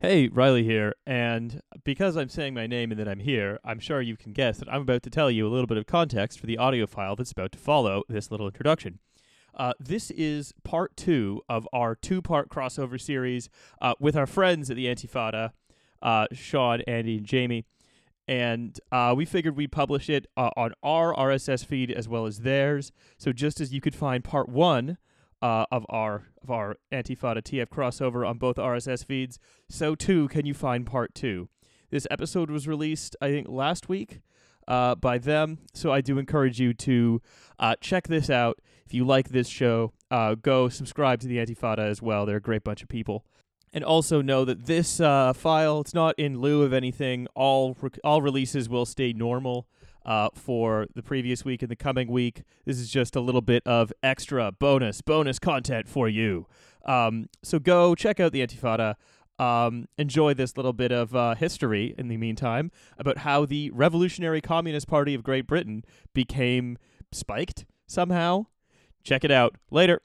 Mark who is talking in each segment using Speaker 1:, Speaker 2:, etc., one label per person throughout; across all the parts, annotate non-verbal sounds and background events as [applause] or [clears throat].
Speaker 1: Hey, Riley here, and because I'm saying my name and that I'm here, I'm sure you can guess that I'm about to tell you a little bit of context for the audio file that's about to follow this little introduction. Uh, this is part two of our two part crossover series uh, with our friends at the Antifada, uh, Sean, Andy, and Jamie. And uh, we figured we'd publish it uh, on our RSS feed as well as theirs. So just as you could find part one uh, of our of our Antifada TF crossover on both RSS feeds, so too can you find part two. This episode was released, I think, last week uh, by them. So I do encourage you to uh, check this out. If you like this show, uh, go subscribe to the Antifada as well. They're a great bunch of people. And also know that this uh, file, it's not in lieu of anything. All all releases will stay normal uh, for the previous week and the coming week. This is just a little bit of extra bonus bonus content for you. Um, so go check out the Antifada. Um, enjoy this little bit of uh, history in the meantime about how the Revolutionary Communist Party of Great Britain became spiked somehow. Check it out later.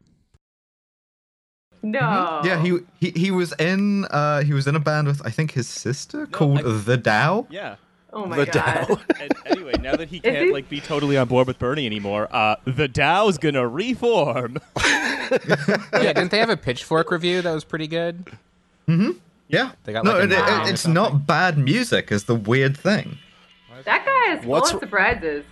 Speaker 2: No.
Speaker 3: Mm-hmm. Yeah, he, he he was in uh he was in a band with I think his sister called
Speaker 1: I-
Speaker 3: The Daou.
Speaker 1: Yeah.
Speaker 2: Oh my
Speaker 4: The
Speaker 2: god.
Speaker 4: Daou. [laughs]
Speaker 1: and anyway, now that he can't
Speaker 2: he-
Speaker 1: like be totally on board with Bernie anymore, uh, the Daou's gonna reform. [laughs] [laughs]
Speaker 5: yeah, didn't they have a pitchfork review that was pretty good? Mm-hmm.
Speaker 3: Yeah.
Speaker 5: They got,
Speaker 3: no,
Speaker 5: like,
Speaker 3: it- it- it's not bad music is the weird thing.
Speaker 2: that guy is full
Speaker 4: What's-
Speaker 2: of surprises.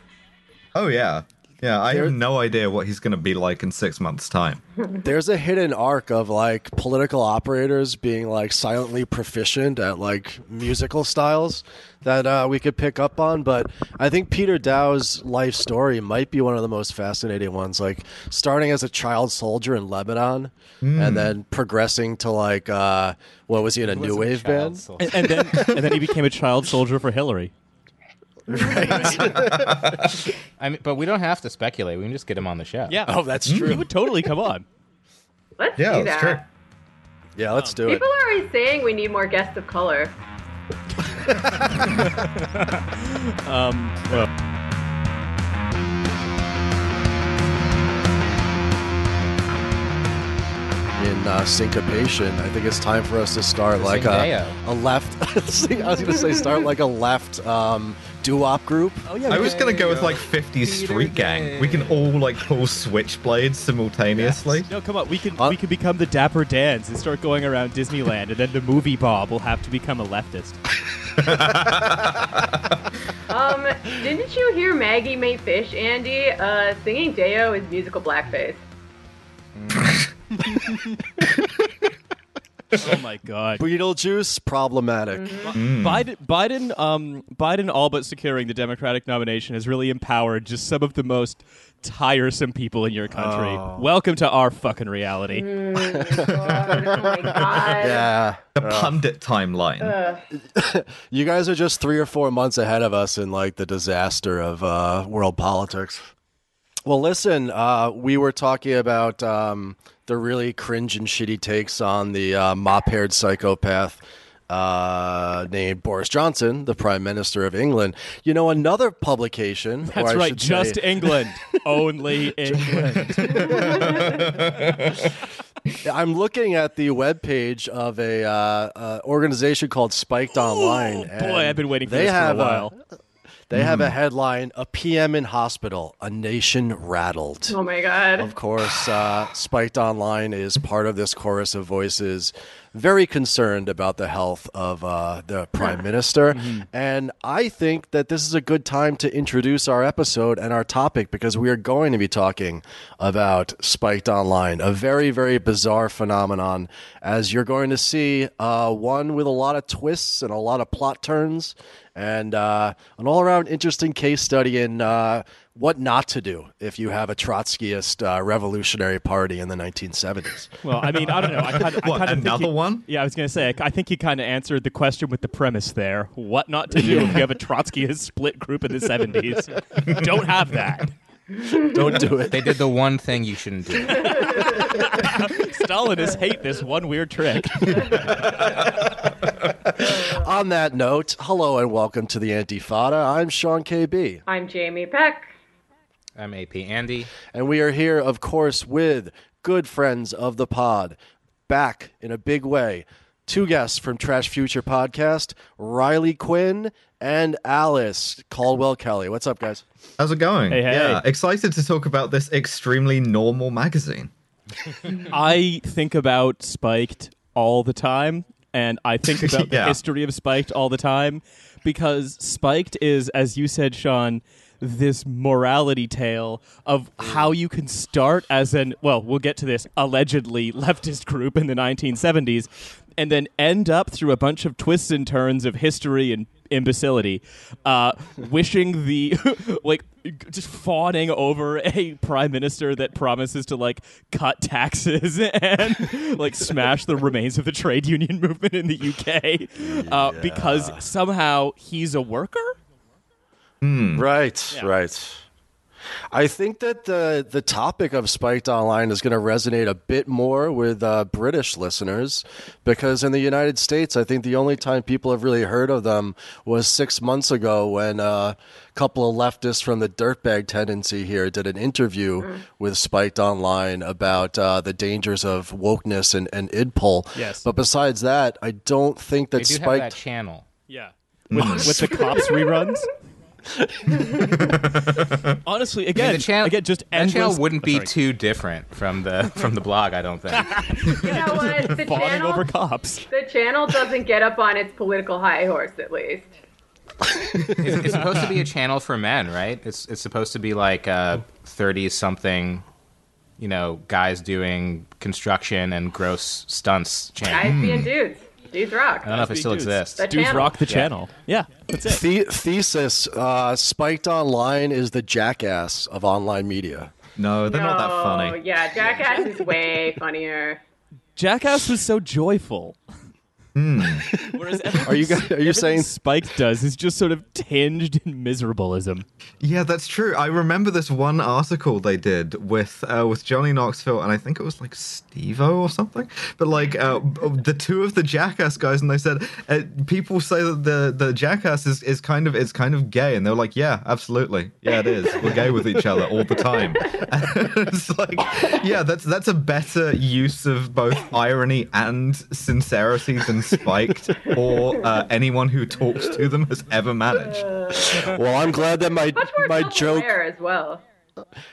Speaker 3: Oh yeah. Yeah, I
Speaker 4: There-
Speaker 3: have no idea what he's going to be like in 6 months time. [laughs]
Speaker 4: There's a hidden arc of like political operators being like silently proficient at like musical styles that uh, we could pick up on. But I think Peter Daou's life story might be one of the most fascinating ones. Like starting as a child soldier in Lebanon and then progressing to like uh, what was he in a new wave band?
Speaker 1: and, and then and then he became a child soldier for Hillary. [laughs]
Speaker 5: I mean, but we don't have to speculate. We can just get him on the show.
Speaker 1: Yeah.
Speaker 4: Oh, that's true.
Speaker 1: He would totally come on.
Speaker 2: Let's
Speaker 3: Yeah,
Speaker 2: do
Speaker 3: that's
Speaker 2: that.
Speaker 3: true.
Speaker 4: Yeah, let's do it.
Speaker 2: People are always saying we need more guests of color. [laughs]
Speaker 1: Um, well,
Speaker 4: in uh, syncopation. I think it's time for us to start like a, a left. [laughs] I was going to say start like a left um, doo-wop group.
Speaker 1: oh yeah,
Speaker 3: I was going to go with like 50s Street Gang. We can all like pull switchblades simultaneously.
Speaker 1: No, come on. We can
Speaker 4: Uh,
Speaker 1: we can become the Dapper Dans and start going around Disneyland, and then the movie Bob will have to become a leftist. [laughs]
Speaker 2: Um, didn't you hear Maggie Mae Fish, Andy? Uh, singing Deo is musical blackface. [laughs]
Speaker 1: oh my God.
Speaker 4: Beetlejuice problematic.
Speaker 1: Biden, Biden, um, Biden, all but securing the Democratic nomination has really empowered just some of the most tiresome people in your country. Welcome to our fucking reality.
Speaker 2: Mm, God, oh my god.
Speaker 4: Yeah.
Speaker 3: The pundit timeline. [laughs]
Speaker 4: You guys are just three or four months ahead of us in like the disaster of uh, world politics. Well, listen, uh, we were talking about um, the really cringe and shitty takes on the uh, mop-haired psychopath uh, named Boris Johnson, the Prime Minister of England. You know, another publication.
Speaker 1: That's right, just
Speaker 4: say-
Speaker 1: England, [laughs] only England. [laughs]
Speaker 4: I'm looking at the webpage of a uh, uh, organization called Spiked Online.
Speaker 1: Oh, boy, I've been waiting for
Speaker 4: they
Speaker 1: this for a
Speaker 4: have
Speaker 1: while.
Speaker 4: They have a headline: "A PM in hospital, a nation rattled."
Speaker 2: Oh my god.
Speaker 4: Of course, uh, Spiked Online is part of this chorus of voices very concerned about the health of uh, the Prime [laughs] Minister. And I think that this is a good time to introduce our episode and our topic because we are going to be talking about Spiked Online, a very, very bizarre phenomenon, as you're going to see uh, one with a lot of twists and a lot of plot turns. And uh, an all around interesting case study in uh, what not to do if you have a Trotskyist uh, revolutionary party in the 1970s.
Speaker 1: Well, I mean, I don't know. I kind of, I
Speaker 3: What,
Speaker 1: kind of
Speaker 3: another one?
Speaker 1: Yeah, I was going to say. I, I think you kind of answered the question with the premise there. What not to do if you have a Trotskyist split group in the seventies? [laughs] don't have that.
Speaker 4: Don't do it.
Speaker 5: They did the one thing you shouldn't do. [laughs]
Speaker 1: Stalinists hate this one weird trick. [laughs]
Speaker 4: On that note, hello and welcome to the Antifada. I'm Sean KB,
Speaker 2: I'm Jamie Peck.
Speaker 5: I'm AP Andy.
Speaker 4: and we are here, of course, with good friends of the pod, back in a big way two guests from Trash Future Podcast, Riley Quinn and Alice Caldwell Kelly. What's up, guys?
Speaker 3: How's it going?
Speaker 1: Hey, hey.
Speaker 3: Yeah, excited to talk about this extremely normal magazine. [laughs]
Speaker 1: I think about Spiked all the time, and I think [laughs] about the history of Spiked all the time because Spiked is, as you said, Sean, this morality tale of how you can start as an well, we'll get to this allegedly leftist group in the 1970s, and then end up through a bunch of twists and turns of history and imbecility, uh, wishing the [laughs] like just fawning over a prime minister that promises to like cut taxes [laughs] and like smash the remains of the trade union [laughs] movement in the UK uh, because somehow he's a worker.
Speaker 4: Right,
Speaker 1: Yeah.
Speaker 4: right. I think that the the topic of Spiked Online is going to resonate a bit more with uh, British listeners because in the United States, I think the only time people have really heard of them was six months ago when uh, a couple of leftists from the dirtbag tendency here did an interview with Spiked Online about uh, the dangers of wokeness and, and idpol.
Speaker 1: Yes.
Speaker 4: but besides that, I don't think
Speaker 5: They
Speaker 4: that
Speaker 5: do have
Speaker 4: Spiked.
Speaker 5: that channel.
Speaker 1: Yeah. With, with the [laughs] cops reruns. [laughs] Honestly,
Speaker 5: I
Speaker 1: again,
Speaker 5: mean, the channel,
Speaker 1: again, just
Speaker 5: that channel wouldn't oh, be
Speaker 1: Sorry.
Speaker 5: too different from the from the blog. I don't think. [laughs]
Speaker 2: You know what? The
Speaker 1: fawning
Speaker 2: channel,
Speaker 1: over cops.
Speaker 2: the channel doesn't get up on its political high horse, at least.
Speaker 5: it's, it's supposed to be a channel for men, right? It's it's supposed to be like a thirty something, you know, guys doing construction and gross stunts channel.
Speaker 2: Guys being hmm. dudes. Dudes rock.
Speaker 5: I don't know if it still
Speaker 1: dudes.
Speaker 5: exists.
Speaker 2: That-
Speaker 1: Dudes
Speaker 2: channel.
Speaker 1: rock the
Speaker 5: Yeah.
Speaker 1: channel. Yeah, that's it.
Speaker 4: The- thesis uh, Spiked Online is the jackass of online media.
Speaker 3: No, they're not that funny.
Speaker 2: Yeah, Jackass is way funnier.
Speaker 1: Jackass was so joyful. [laughs] Whereas
Speaker 4: Are you guys- are you saying-
Speaker 1: Spike does is just sort of tinged in miserableism?
Speaker 3: Yeah, that's true. I remember this one article they did with uh, with Johnny Knoxville, and I think it was like Steve-O or something. But like uh, the two of the Jackass guys, and they said uh, people say that the the Jackass is, is kind of it's kind of gay, and they're like, yeah, absolutely, yeah, it is. We're gay with each other all the time. [laughs] it's like, yeah, that's that's a better use of both irony and sincerity than Spiked or uh, anyone who talks to them has ever managed.
Speaker 4: Well, I'm glad that my
Speaker 2: Much more
Speaker 4: my joke.
Speaker 2: as well.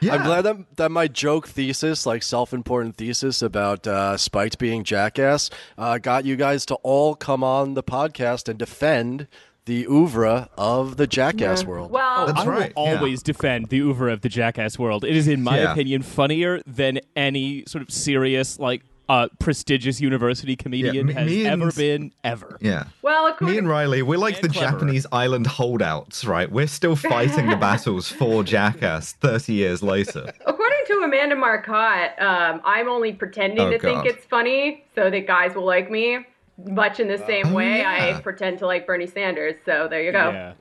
Speaker 3: Yeah.
Speaker 4: I'm glad that, that my joke thesis, like self-important thesis about uh, Spiked being jackass, uh, got you guys to all come on the podcast and defend the oeuvre of the jackass world.
Speaker 2: Well,
Speaker 3: That's
Speaker 1: I
Speaker 3: right,
Speaker 1: will
Speaker 3: yeah.
Speaker 1: always defend the oeuvre of the Jackass world. It is, in my
Speaker 3: Yeah.
Speaker 1: opinion, funnier than any sort of serious, like, uh, prestigious university comedian
Speaker 3: me-
Speaker 1: has
Speaker 3: me and-
Speaker 1: ever been ever.
Speaker 3: Yeah.
Speaker 2: well,
Speaker 3: Me and Riley, we're like the
Speaker 1: cleverer.
Speaker 3: Japanese island holdouts, right? We're still fighting the [laughs] battles for Jackass 30 years later.
Speaker 2: according to Amanda Marcotte, um, I'm only pretending
Speaker 3: Oh,
Speaker 2: to
Speaker 3: God.
Speaker 2: think it's funny so that guys will like me. Much in the same
Speaker 3: Oh,
Speaker 2: way,
Speaker 3: yeah.
Speaker 2: I pretend to like Bernie Sanders. So there you go.
Speaker 1: Yeah.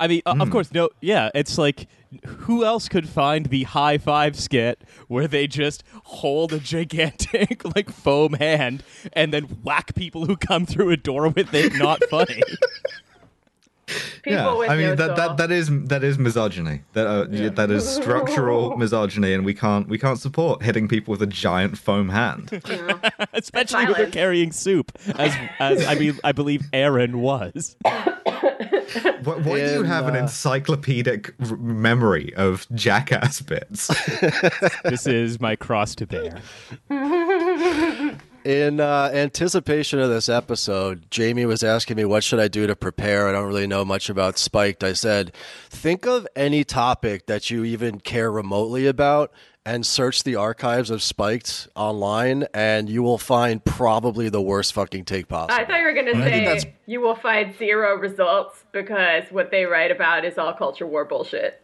Speaker 1: I mean, uh, of course, no. Yeah, it's like who else could find the high five skit where they just hold a gigantic [laughs] like foam hand and then whack people who come through a door with it? Not [laughs] funny.
Speaker 2: People
Speaker 3: yeah,
Speaker 2: with
Speaker 3: I mean
Speaker 2: no
Speaker 3: that, that that is that is misogyny. That uh,
Speaker 1: Yeah.
Speaker 3: that is structural [laughs] misogyny, and we can't we can't support hitting people with a giant foam hand.
Speaker 1: Especially when they're carrying soup, as as I mean, I believe Aaron was. [laughs]
Speaker 3: Why, why do you
Speaker 4: In,
Speaker 3: have an
Speaker 4: uh,
Speaker 3: encyclopedic r- memory of Jackass bits? [laughs]
Speaker 1: This is my cross to bear. [laughs]
Speaker 4: In uh, anticipation of this episode, Jamie was asking me what should I do to prepare. I don't really know much about Spiked. I said, think of any topic that you even care remotely about and search the archives of Spiked online, and you will find probably the worst fucking take possible.
Speaker 2: I thought you were going to
Speaker 4: think that's-
Speaker 2: say you will find zero results because what they write about is all culture war bullshit.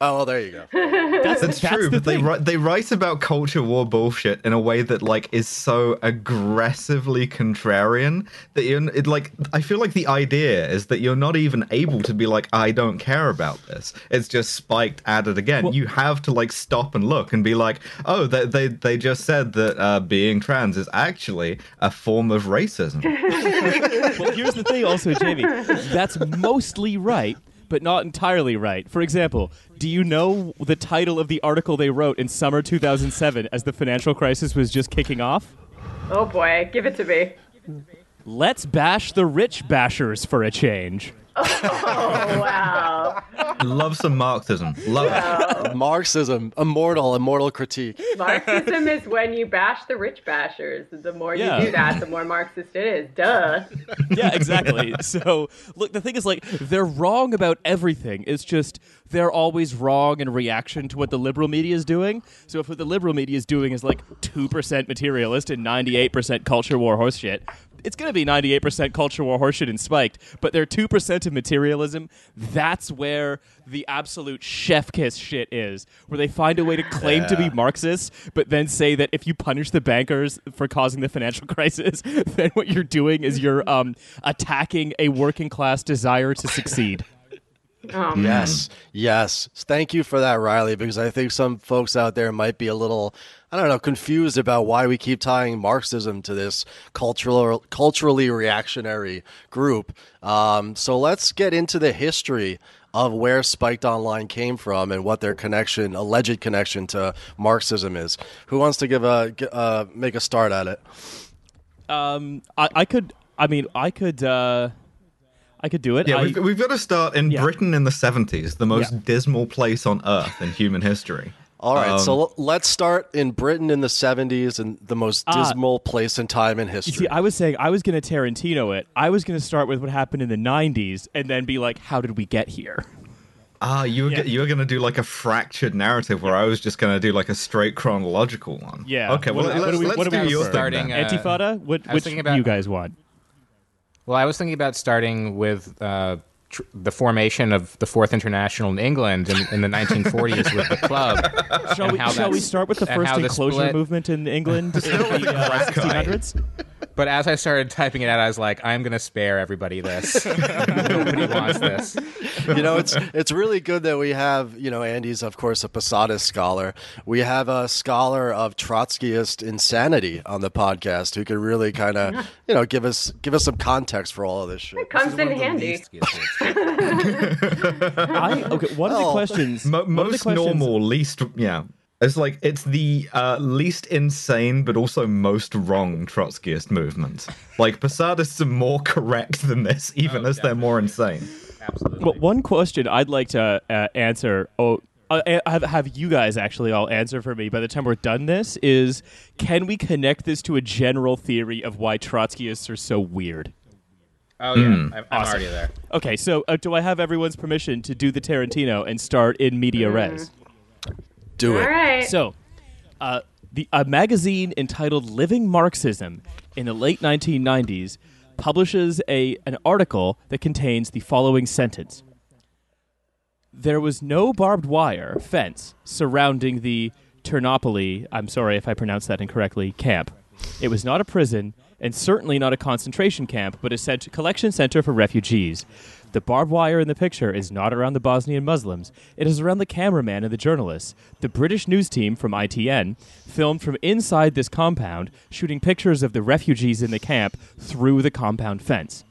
Speaker 4: Oh, well, there you go. [laughs]
Speaker 1: That's,
Speaker 3: That's,
Speaker 1: that's
Speaker 3: true,
Speaker 1: the
Speaker 3: but they
Speaker 1: thing.
Speaker 3: write they write about culture war bullshit in a way that like is so aggressively contrarian that you're it, like I feel like the idea is that you're not even able to be like I don't care about this. It's just spiked added again.
Speaker 1: Well-
Speaker 3: you have to like stop and look and be like, oh, they they, they just said that uh, being trans is actually a form of racism. [laughs] [laughs]
Speaker 1: Well, here's the thing, also, Jamie. That's mostly right, but not entirely right. For example, do you know the title of the article they wrote in summer 2007 as the financial crisis was just kicking off?
Speaker 2: Oh boy, give it to me.
Speaker 1: let's bash the rich bashers for a change.
Speaker 2: Oh wow. [laughs]
Speaker 3: Love some Marxism. Love it.
Speaker 4: Marxism, immortal, immortal critique.
Speaker 2: Marxism is when you bash the rich bashers. The more you do that, the more Marxist it is. Duh.
Speaker 1: yeah, exactly. so, look, the thing is, like, they're wrong about everything. It's just they're always wrong in reaction to what the liberal media is doing. So, if what the liberal media is doing is like 2% materialist and 98% culture war horseshit, it's going to be 98% culture war horseshit and spiked. But their 2% of materialism, that's where the absolute chef kiss shit is, where they find a way to claim to be Marxist, but then say that if you punish the bankers for causing the financial [laughs] crisis, then what you're doing is you're um, attacking a working class desire to succeed.
Speaker 2: Oh.
Speaker 4: Yes, yes. Thank you for that, Riley, because I think some folks out there might be a little, I don't know, confused about why we keep tying Marxism to this cultural, culturally reactionary group. Um, so let's get into the history of where Spiked Online came from and what their connection, alleged connection to Marxism is. Who wants to give a uh, make a start at it?
Speaker 1: Um, I, I could, I mean, I could, uh, I could do it.
Speaker 3: Yeah,
Speaker 1: I-
Speaker 3: we've, we've got to start in
Speaker 1: Yeah.
Speaker 3: Britain in the 70s, the most
Speaker 1: Yeah.
Speaker 3: dismal place on earth in human history.
Speaker 4: All right,
Speaker 3: Um,
Speaker 4: so let's start in Britain in the 70s and the most
Speaker 1: Ah.
Speaker 4: dismal place and time in
Speaker 1: You
Speaker 4: history.
Speaker 1: see, I was saying I was going to Tarantino it. I was going to start with what happened in the '90s, and then be like, "How did we get here?"
Speaker 3: Ah, you were,
Speaker 1: Yeah.
Speaker 3: g- you were going to do like a fractured narrative where I was just going to do like a straight chronological one.
Speaker 1: Yeah.
Speaker 3: Okay, well,
Speaker 1: What-
Speaker 3: let's,
Speaker 1: what do we-
Speaker 3: let's
Speaker 1: what do
Speaker 3: do
Speaker 1: we
Speaker 3: your
Speaker 1: prefer?
Speaker 3: thing
Speaker 5: Starting, uh,
Speaker 1: Antifada, what,
Speaker 5: I
Speaker 1: which
Speaker 5: thinking about-
Speaker 1: you guys want?
Speaker 5: Well, I was thinking about starting with uh, tr- the formation of the Fourth International in England in, in the 1940s with the club.
Speaker 1: Shall we? Shall we start with the first
Speaker 5: how the
Speaker 1: enclosure
Speaker 5: split-
Speaker 1: movement in England [laughs] in the uh, 1600s? [laughs]
Speaker 5: But as I started typing it out, I was like, I'm going to spare everybody this. [laughs] Nobody wants this.
Speaker 4: you know, it's it's really good that we have, you know, Andy's of course a Posadas scholar. We have a scholar of Trotskyist insanity on the podcast who can really kind of, you know, give us give us some context for all of this shit.
Speaker 2: Comes
Speaker 5: One
Speaker 2: in handy. [laughs]
Speaker 1: I, okay, one of the
Speaker 4: Well,
Speaker 1: questions.
Speaker 3: Mo-
Speaker 1: one of the
Speaker 3: most
Speaker 1: questions-
Speaker 3: normal, least yeah. It's like it's the uh, least insane, but also most wrong Trotskyist movement. Like Posadists are more correct than this, even as they're more insane.
Speaker 5: Absolutely.
Speaker 1: Well, one question I'd like to uh, answer. Oh, uh, have, have you guys actually all answer for me by the time we're done this is can we connect this to a general theory of why Trotskyists are so weird?
Speaker 5: oh, yeah. I'm, I'm already there.
Speaker 1: Okay, so uh, do I have everyone's permission to do the Tarantino and start in media res?
Speaker 4: Do it.
Speaker 2: right.
Speaker 1: So, uh, the a magazine entitled Living Marxism in the late 1990s publishes a an article that contains the following sentence. There was no barbed wire fence surrounding the Trnopolje, I'm sorry if I pronounced that incorrectly, camp. It was not a prison and certainly not a concentration camp, but a cent- collection center for refugees. The barbed wire in the picture is not around the Bosnian Muslims. It is around the cameraman and the journalists. The British news team from ITN filmed from inside this compound, shooting pictures of the refugees in the camp through the compound fence.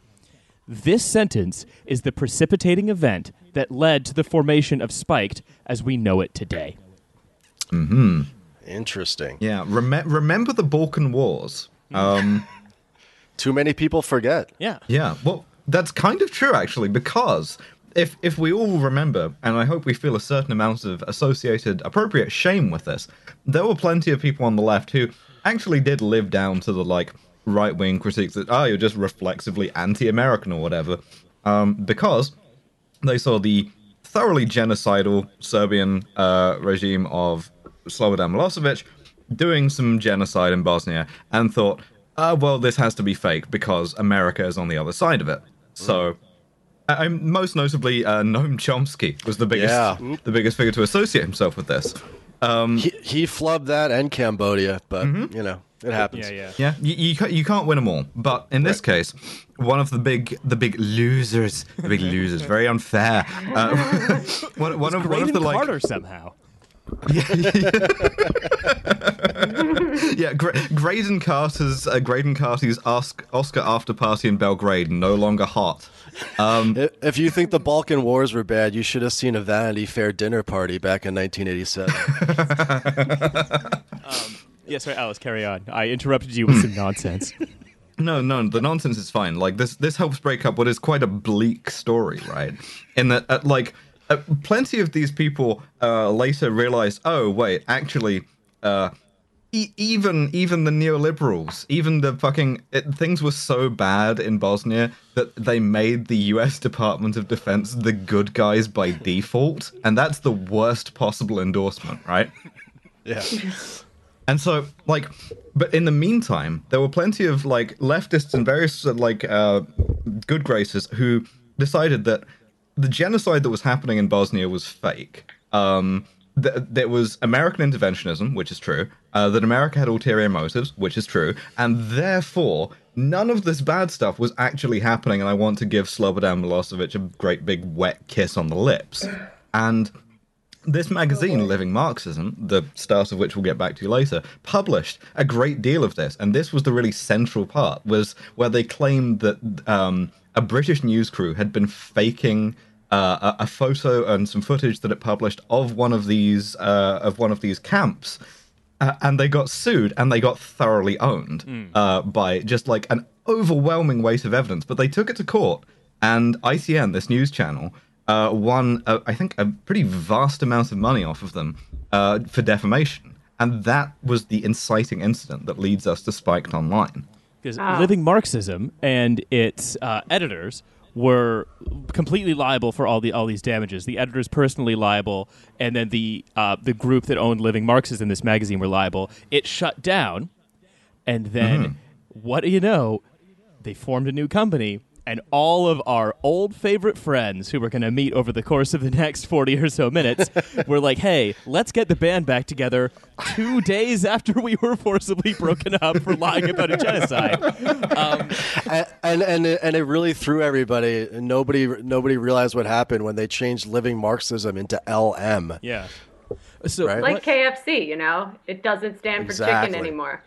Speaker 1: This sentence is the precipitating event that led to the formation of Spiked as we know it today.
Speaker 4: Hmm Interesting.
Speaker 3: Yeah, rem- remember the Balkan Wars? Um, [laughs]
Speaker 4: Too many people forget.
Speaker 1: Yeah.
Speaker 3: yeah, well, that's kind of true actually, because if if we all remember, and I hope we feel a certain amount of associated appropriate shame with this, there were plenty of people on the left who actually did live down to the like right wing critiques that oh you're just reflexively anti-American or whatever, um, because they saw the thoroughly genocidal Serbian uh, regime of Slobodan Milosevic doing some genocide in Bosnia and thought, uh, well, this has to be fake because America is on the other side of it. So, I I'm most notably, uh, Noam Chomsky was the biggest,
Speaker 4: Yeah.
Speaker 3: the biggest figure to associate himself with this.
Speaker 4: He, he flubbed that and Cambodia, but you know it happens.
Speaker 1: Yeah, yeah.
Speaker 3: Yeah, you, you, you can't win them all. But in this case, one of the big the big losers, the big [laughs] losers, very unfair. Uh, [laughs] one, one of one of
Speaker 1: Graydon
Speaker 3: the like
Speaker 1: Carter somehow. [laughs]
Speaker 3: Yeah, Gra- Graydon Carter's uh, Graydon Carter's Osc- Oscar after party in Belgrade no longer hot.
Speaker 4: I- If you think the Balkan Wars were bad, you should have seen a Vanity Fair dinner party back in 1987. [laughs]
Speaker 1: Yeah, sorry, Alice, carry on. I interrupted you with some [laughs] nonsense.
Speaker 3: No, no, the nonsense is fine. Like this, this helps break up what is quite a bleak story, right? In that, uh, like, uh, plenty of these people uh, later realize, oh wait, actually, uh, e- even even the neoliberals, even the fucking it, things were so bad in Bosnia that they made the U.S. Department of Defense the good guys by default, and that's the worst possible endorsement, right? [laughs]
Speaker 4: Yeah. [laughs]
Speaker 3: And so, like, but in the meantime, there were plenty of like leftists and various like uh, good graces who decided that the genocide that was happening in Bosnia was fake. Um, th- there was American interventionism, which is true. Uh, that America had ulterior motives, which is true, and therefore none of this bad stuff was actually happening. And I want to give Slobodan Milosevic a great big wet kiss on the lips. And this magazine, Living Marxism, the start of which we'll get back to later, published a great deal of this, and this was the really central part, was where they claimed that um, a British news crew had been faking uh, a, a photo and some footage that it published of one of these uh, of one of these camps, uh, and they got sued and they got thoroughly owned uh, by just like an overwhelming weight of evidence. But they took it to court, and ITN, this news channel, uh, won uh, I think a pretty vast amount of money off of them uh, for defamation, and that was the inciting incident that leads us to Spiked Online.
Speaker 1: Because Living Marxism and its uh, editors were completely liable for all the all these damages. The editors personally liable, and then the uh, the group that owned Living Marxism, in this magazine, were liable. It shut down, and then what do you know? They formed a new company. And all of our old favorite friends who we're going to meet over the course of the next 40 or so minutes [laughs] were like, hey, let's get the band back together two days after we were forcibly broken up for lying about a genocide. Um,
Speaker 4: and, and and it, really threw everybody. Nobody nobody realized what happened when they changed living Marxism into LM.
Speaker 1: yeah. So,
Speaker 4: Right.
Speaker 2: Like
Speaker 1: what-
Speaker 2: KFC, you know, it doesn't stand for chicken anymore.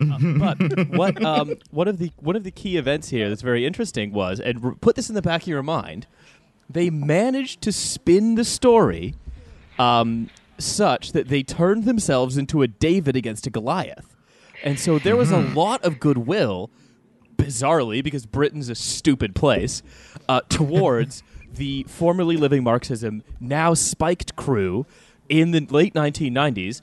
Speaker 2: [laughs]
Speaker 1: but what um, one of the one of the key events here that's very interesting was, and r- put this in the back of your mind, they managed to spin the story um, such that they turned themselves into a David against a Goliath, and so there was a lot of goodwill, bizarrely because Britain's a stupid place, uh, towards [laughs] the formerly living Marxism, now spiked crew in the late 1990s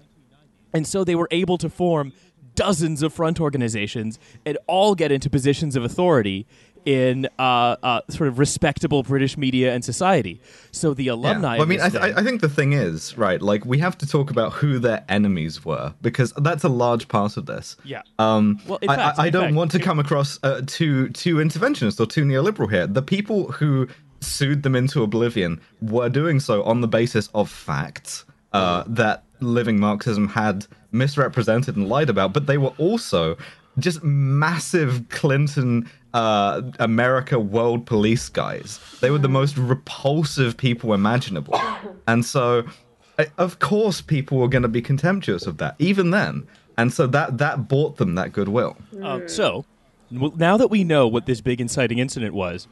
Speaker 1: and so they were able to form dozens of front organizations and all get into positions of authority in uh, uh, sort of respectable British media and society. So the
Speaker 3: Yeah.
Speaker 1: alumni.
Speaker 3: Well, I mean, I, th- I think the thing is, right, like, we have to talk about who their enemies were, because that's a large part of this.
Speaker 1: Yeah.
Speaker 3: Um,
Speaker 1: Well,
Speaker 3: I,
Speaker 1: fact-
Speaker 3: I, I don't
Speaker 1: fact-
Speaker 3: want to come across uh, too too interventionist or too neoliberal here. The people who sued them into oblivion were doing so on the basis of facts uh, that living Marxism had misrepresented and lied about, but they were also just massive Clinton uh, America world police guys. They were the most repulsive people imaginable. [coughs] And so of course people were going to be contemptuous of that even then. And so that that bought them that goodwill.
Speaker 1: Um, so now that we know what this big inciting incident was,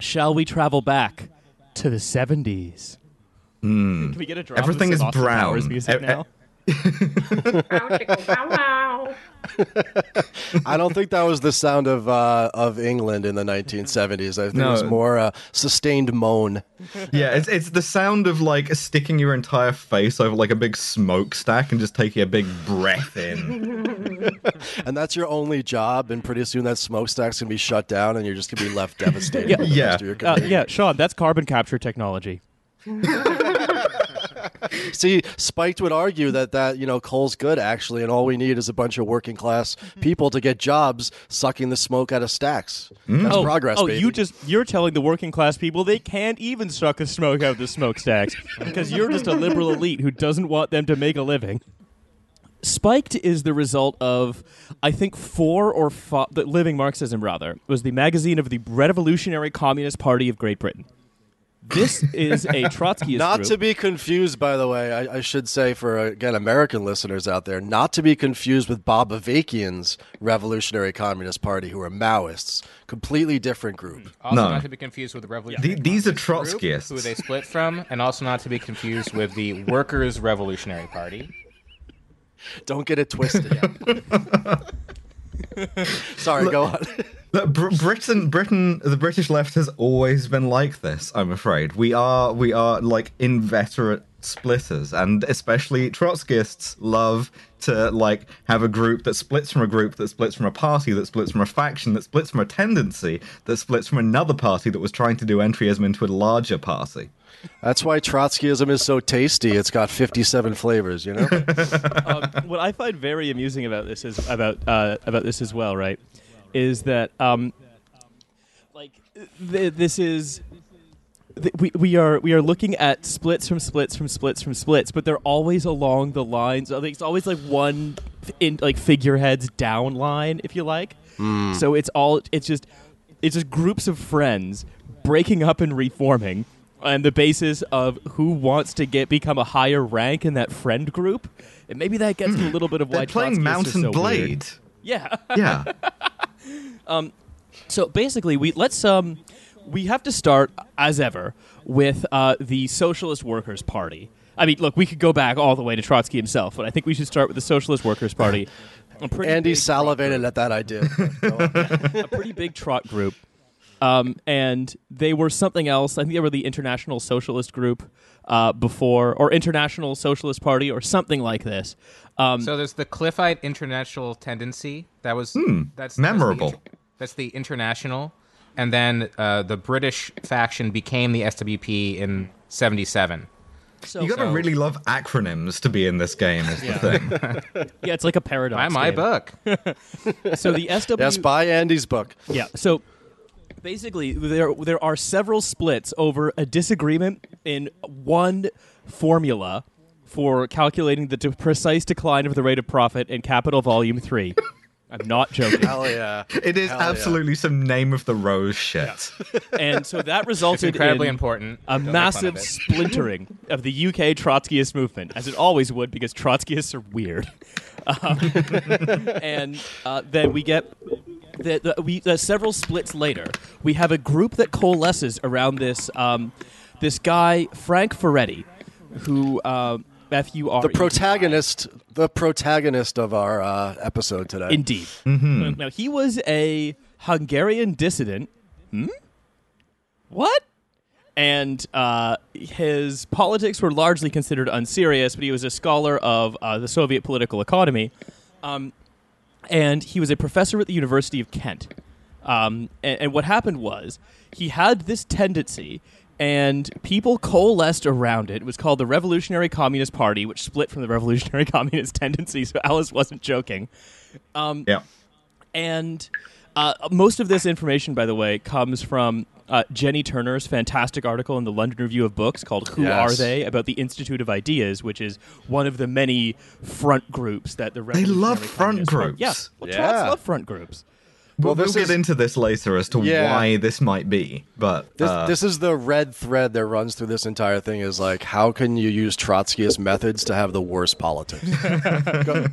Speaker 1: shall we travel back to the 70s? Can we get a drop
Speaker 3: Everything
Speaker 1: of
Speaker 3: is
Speaker 1: some Austin
Speaker 3: brown.
Speaker 1: Powers music
Speaker 3: E-
Speaker 1: now?
Speaker 2: Bow, chicka, bow, wow.
Speaker 4: I don't think that was the sound of uh, of England in the 1970s. I think it was more a sustained moan.
Speaker 3: Yeah, it's it's the sound of like sticking your entire face over like a big smokestack and just taking a big breath in. [laughs]
Speaker 4: And that's your only job, and pretty soon that smokestack's gonna be shut down, and you're just gonna be left [laughs] devastated. for the
Speaker 3: Yeah.
Speaker 4: rest of your
Speaker 1: Uh, yeah, Sean, that's carbon capture technology. [laughs] [laughs]
Speaker 4: See, Spiked would argue that that you know coal's good actually, and all we need is a bunch of working class mm-hmm. people to get jobs sucking the smoke out of stacks. Mm-hmm. That's
Speaker 1: oh,
Speaker 4: progress,
Speaker 1: oh,
Speaker 4: baby.
Speaker 1: you just you're telling the working class people they can't even suck the smoke out of the smokestacks [laughs] because you're just a liberal elite who doesn't want them to make a living. Spiked is the result of, I think, four or five. The Living Marxism, rather, was the magazine of the Revolutionary Communist Party of Great Britain. This is a Trotskyist
Speaker 4: Not
Speaker 1: group.
Speaker 4: to be confused, by the way, I, I should say for uh, again American listeners out there, not to be confused with Bob Avakian's Revolutionary Communist Party, who are Maoists, completely different group.
Speaker 5: Also,
Speaker 3: No.
Speaker 5: not to be confused with the Revolutionary
Speaker 3: The- these are
Speaker 5: Marxist group,
Speaker 3: Trotskyists.
Speaker 5: who they split from, and also not to be confused with the Workers' Revolutionary Party.
Speaker 4: Don't get it twisted. [laughs] [laughs] Sorry, go on. [laughs]
Speaker 3: Look, Br- Britain, Britain, the British left has always been like this. I'm afraid we are, we are like inveterate splitters, and especially Trotskyists love to like have a group that splits from a group that splits from a party that splits from a faction that splits from a tendency that splits from another party that was trying to do entryism into a larger party.
Speaker 4: That's why Trotskyism is so tasty. It's got 57 flavors, you know? [laughs]
Speaker 1: um, what I find very amusing about this is about uh, about this as well, right? Is that um, like th- this is th- we we are we are looking at splits from splits from splits from splits, but they're always along the lines. Of, it's always like one in like figureheads down line, if you like. Hmm. So it's all it's just it's just groups of friends breaking up and reforming on the basis of who wants to get become a higher rank in that friend group. And maybe that gets to a hmm. little bit of why
Speaker 3: They're playing Mountain
Speaker 1: so
Speaker 3: Blade.
Speaker 1: weird. Yeah.
Speaker 3: Yeah. [laughs]
Speaker 1: Um, so basically, we let's um, we have to start as ever with uh, the Socialist Workers Party. I mean, look, we could go back all the way to Trotsky himself, but I think we should start with the Socialist Workers Party. A pretty
Speaker 4: Andy salivated at that idea. Go on. [laughs]
Speaker 1: group- a pretty big trot group, um, and they were something else. I think they were the International Socialist Group uh, before, or International Socialist Party, or something like this. Um,
Speaker 5: So there's the Cliffite International Tendency. That was that's
Speaker 3: Hmm. memorable.
Speaker 5: That's the, inter- that's the international, and then uh, the British faction became the SWP in '77.
Speaker 1: so,
Speaker 3: You gotta
Speaker 5: So-
Speaker 3: really love acronyms to be in this game, is the thing. [laughs]
Speaker 1: yeah, it's like a paradox.
Speaker 5: Buy my
Speaker 1: game.
Speaker 5: book. [laughs]
Speaker 1: So the SW
Speaker 4: yes, buy Andy's book.
Speaker 1: Yeah. So basically, there there are several splits over a disagreement in one formula for calculating the de- precise decline of the rate of profit in Capital Volume Three. I'm not joking.
Speaker 4: Hell yeah.
Speaker 3: It is
Speaker 4: Hell yeah.
Speaker 3: absolutely some name of the rose shit.
Speaker 1: and so that
Speaker 5: It's
Speaker 1: resulted
Speaker 5: incredibly
Speaker 1: in
Speaker 5: important.
Speaker 1: a
Speaker 5: Don't
Speaker 1: massive
Speaker 5: of
Speaker 1: splintering of the UK Trotskyist movement, as it always would, because Trotskyists are weird. Um, [laughs] and uh, then we get the, the, we uh, several splits later. We have a group that coalesces around this um, this guy Frank Furedi, who um, F U R
Speaker 4: The protagonist, the protagonist of our uh, episode today.
Speaker 1: Indeed. Now he was a Hungarian dissident. Hmm? What? And uh, his politics were largely considered unserious, but he was a scholar of uh, the Soviet political economy. Um, and he was a professor at the University of Kent. Um, and, and what happened was he had this tendency, and people coalesced around it. It was called the Revolutionary Communist Party, which split from the Revolutionary [laughs] Communist tendency. So Alice wasn't joking.
Speaker 3: Yeah.
Speaker 1: And uh, most of this information, by the way, comes from uh, Jenny Turner's fantastic article in the London Review of Books called "Who
Speaker 4: Yes.
Speaker 1: Are They?" about the Institute of Ideas, which is one of the many front groups that the
Speaker 3: They love
Speaker 1: Revolutionary
Speaker 3: front
Speaker 1: Communists run.
Speaker 3: groups.
Speaker 1: Yeah, well,
Speaker 4: Yeah.
Speaker 1: Love front groups.
Speaker 3: We'll,
Speaker 4: Well,
Speaker 3: we'll
Speaker 4: this
Speaker 3: get
Speaker 4: is-
Speaker 3: into this later as to
Speaker 4: Yeah.
Speaker 3: why this might be, but
Speaker 4: This,
Speaker 3: uh,
Speaker 4: this is the red thread that runs through this entire thing is like, how can you use Trotskyist methods to have the worst politics? [laughs]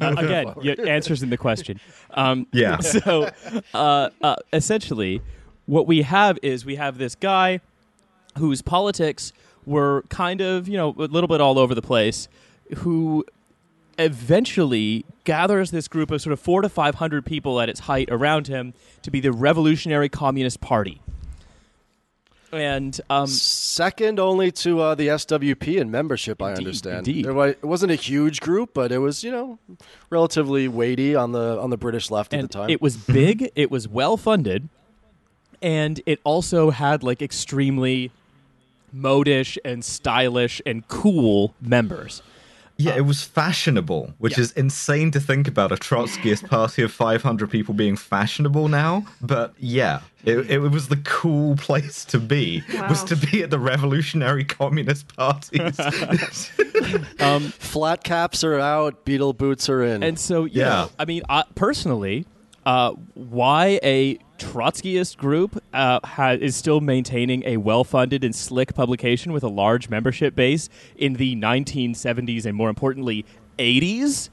Speaker 1: Uh, again, your answers in the question. Um,
Speaker 3: Yeah. [laughs]
Speaker 1: So, uh, uh, essentially, what we have is we have this guy whose politics were kind of, you know, a little bit all over the place, who eventually gathers this group of sort of four to five hundred people at its height around him to be the Revolutionary Communist Party. And um,
Speaker 4: Second only to uh, the SWP in membership, I
Speaker 1: Indeed,
Speaker 4: understand.
Speaker 1: indeed.
Speaker 4: It, it wasn't a huge group, but it was, you know, relatively weighty on the on the British left at the time.
Speaker 1: it was big, [laughs] it was well funded, and it also had like extremely modish and stylish and cool members.
Speaker 3: Yeah, it was fashionable, which
Speaker 1: yeah.
Speaker 3: is insane to think about a Trotskyist party of 500 people being fashionable now. But yeah, it, it was the cool [laughs] place to be, was to be at the Revolutionary Communist parties. [laughs]
Speaker 4: Flat caps are out, beetle boots are in.
Speaker 1: And so, you
Speaker 3: Yeah.
Speaker 1: know, I mean, I, personally, uh, why a Trotskyist group uh, ha- is still maintaining a well-funded and slick publication with a large membership base in the 1970s and, more importantly, 80s?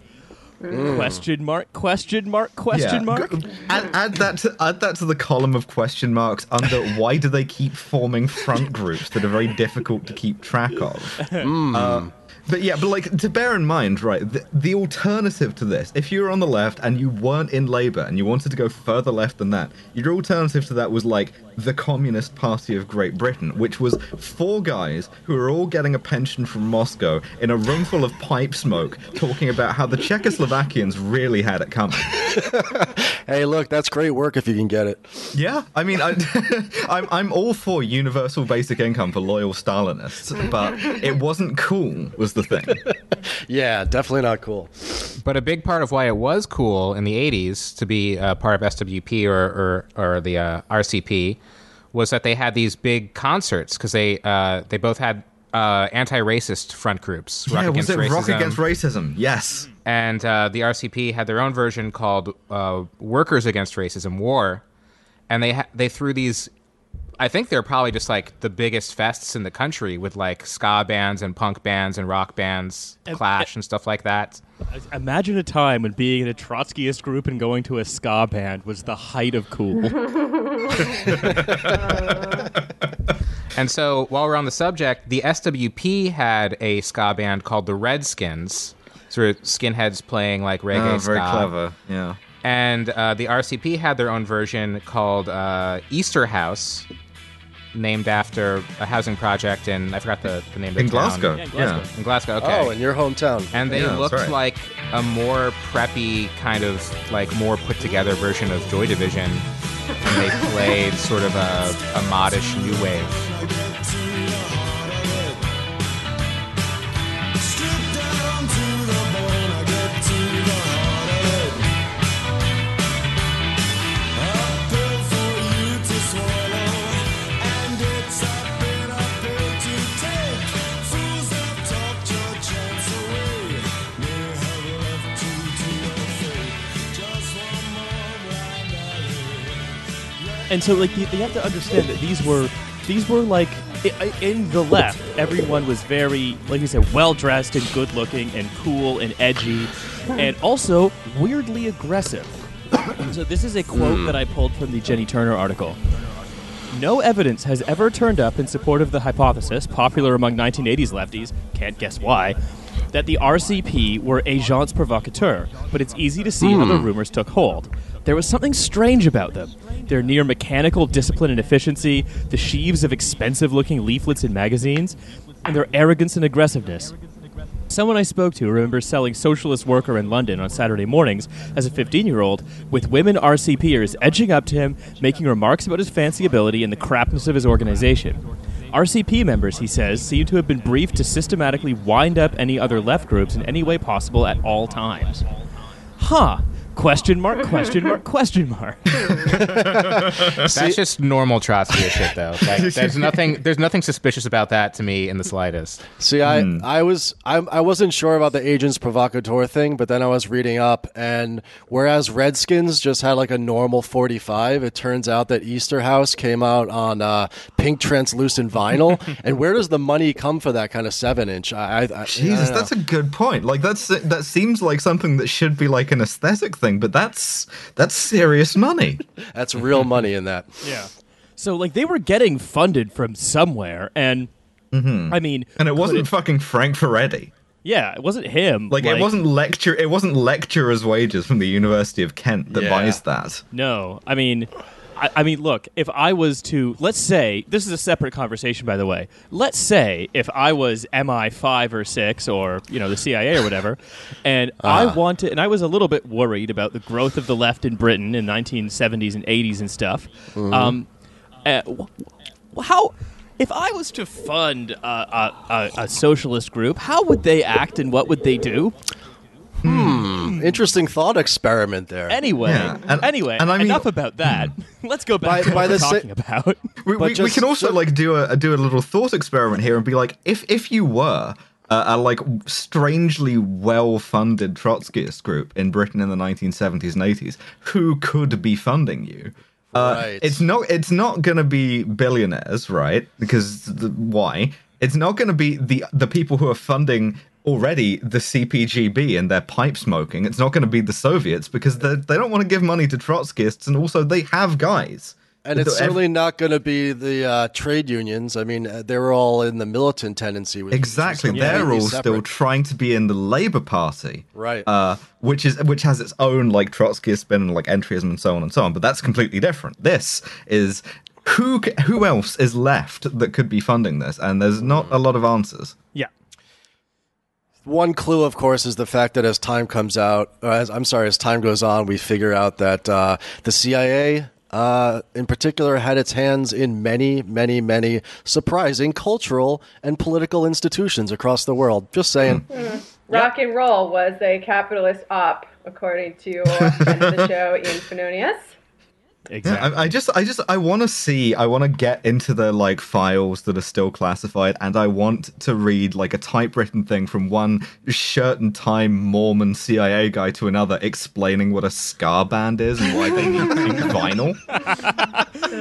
Speaker 1: Question mark? Question mark? Question
Speaker 3: Yeah,
Speaker 1: mark?
Speaker 3: add, add that to add that to the column of question marks under why do they keep forming front groups that are very difficult to keep track of. [laughs] Uh, But yeah, but like to bear in mind, right? The, the alternative to this, if you were on the left and you weren't in Labour and you wanted to go further left than that, your alternative to that was like the Communist Party of Great Britain, which was four guys who were all getting a pension from Moscow in a room full of pipe smoke, talking about how the Czechoslovakians really had it coming. [laughs]
Speaker 4: Hey, look, that's great work if you can get it.
Speaker 3: Yeah, I mean, I, [laughs] I'm I'm all for universal basic income for loyal Stalinists, but it wasn't cool. Was the thing? [laughs]
Speaker 4: Yeah, definitely not cool.
Speaker 5: But a big part of why it was cool in the 80s to be uh, part of SWP or, or, or the uh, RCP was that they had these big concerts because they, uh, they both had uh, anti-racist front groups.
Speaker 3: yeah, was it Rock
Speaker 5: Racism.
Speaker 3: Against Racism? Yes.
Speaker 5: and uh, the RCP had their own version called uh, "Workers Against Racism" War, and they ha- they threw these. I think they're probably just like the biggest fests in the country with like ska bands and punk bands and rock bands,
Speaker 1: And-
Speaker 5: Clash and stuff like that.
Speaker 1: Imagine a time when being in a Trotskyist group and going to a ska band was the height of cool. [laughs]
Speaker 5: And so, while we're on the subject, the SWP had a ska band called the Redskins, sort of skinheads playing like reggae
Speaker 3: Oh, very
Speaker 5: ska.
Speaker 3: clever. Yeah.
Speaker 5: And uh, the RCP had their own version called uh, Easterhouse, named after a housing project in I forgot the, the name of the
Speaker 3: In
Speaker 5: town.
Speaker 3: Glasgow.
Speaker 1: Yeah, in
Speaker 3: Yeah.
Speaker 1: Glasgow.
Speaker 5: In Glasgow, okay.
Speaker 4: Oh, in your hometown.
Speaker 5: and they
Speaker 3: Yeah,
Speaker 5: looked
Speaker 3: right.
Speaker 5: like a more preppy, kind of like more put together version of Joy Division. And they [laughs] played sort of a, a modish new wave.
Speaker 1: And so, like, you, have to understand that these were, these were like, in the left, everyone was very, like you said, well dressed and good looking and cool and edgy, and also weirdly aggressive. so this is a quote hmm. that I pulled from the Jenny Turner article. No evidence has ever turned up in support of the hypothesis, popular among 1980s lefties, can't guess why, that the RCP were agents provocateurs, but it's easy to see how the hmm. rumors took hold. There was something strange about them. Their near mechanical discipline and efficiency, the sheaves of expensive looking leaflets and magazines, and their arrogance and aggressiveness. Someone I spoke to remembers selling Socialist Worker in London on Saturday mornings as a 15 year old, with women RCPers edging up to him, making remarks about his fancy ability and the crapness of his organization. RCP members, he says, seem to have been briefed to systematically wind up any other left groups in any way possible at all times. Huh. [laughs] Question mark, question mark, question [laughs] mark.
Speaker 5: That's just normal Trotskyist shit, though. Like, [laughs] there's nothing. There's nothing suspicious about that to me in the slightest.
Speaker 4: See, I, I was I, I wasn't sure about the agents provocateur thing, but then I was reading up, and whereas Redskins just had like a normal 45, it turns out that Easterhouse came out on uh, pink translucent vinyl. and where does the money come for that kind of seven inch? I, I, I
Speaker 3: Jesus,
Speaker 4: I
Speaker 3: that's a good point. Like that's that seems like something that should be like an aesthetic thing, but that's that's serious money. [laughs]
Speaker 4: that's real money in that.
Speaker 1: Yeah. So, like, they were getting funded from somewhere, and mm-hmm. I mean,
Speaker 3: And it wasn't fucking Frank Furedi.
Speaker 1: Yeah, it wasn't him.
Speaker 3: Like, it wasn't lecture it wasn't lecturer's wages from the University of Kent that
Speaker 4: Yeah.
Speaker 3: buys that.
Speaker 1: No, I mean, I, I mean, look. If I was to, let's say, this is a separate conversation, by the way. Let's say if I was MI five or six, or you know, the CIA or whatever, [laughs] and I wanted, and I was a little bit worried about the growth of the left in Britain in 1970s and 80s and stuff. Um, uh, how? If I was to fund a, a, a, a socialist group, how would they act and what would they do?
Speaker 4: Interesting thought experiment there.
Speaker 1: Anyway,
Speaker 3: Yeah, and-
Speaker 1: anyway,
Speaker 3: and I mean-
Speaker 1: enough about that. [laughs] Let's go back
Speaker 4: By-
Speaker 1: to
Speaker 4: by
Speaker 1: what we're
Speaker 4: the sa-
Speaker 1: talking about.
Speaker 3: We,
Speaker 4: But
Speaker 3: we, we can also
Speaker 4: just-
Speaker 3: like do a do a little thought experiment here and be like, if if you were a, a like strangely well funded Trotskyist group in Britain in the 1970s and 80s, who could be funding you? Uh,
Speaker 4: Right.
Speaker 3: It's not. It's not going to be billionaires, right? Because the, why? It's not going to be the the people who are funding already the CPGB and their pipe smoking. It's not going to be the Soviets because they they don't want to give money to Trotskyists, and also they have guys.
Speaker 4: And it's certainly not going to be the uh, trade unions. I mean, uh, they were all in the militant tendency. Which is just
Speaker 3: Exactly, they're all still trying to be in the Labour Party,
Speaker 4: Right.
Speaker 3: Uh, which is which has its own like Trotskyist spin and like entryism and so on and so on. But that's completely different. This is who who else is left that could be funding this, and there's not a lot of answers.
Speaker 1: Yeah.
Speaker 4: One clue, of course, is the fact that as time comes out, or as I'm sorry, as time goes on, we figure out that uh, the CIA, uh, in particular, had its hands in many, many, many surprising cultural and political institutions across the world. Just saying.
Speaker 2: Rock and roll was a capitalist op, according to friend of the [laughs] show, Ian Fanonius.
Speaker 1: Exactly.
Speaker 3: I, I just, I just, I want to see, I want to get into the like files that are still classified, and I want to read like a typewritten thing from one shirt and tie Mormon CIA guy to another, explaining what a ska band is and why they need pink [laughs] vinyl.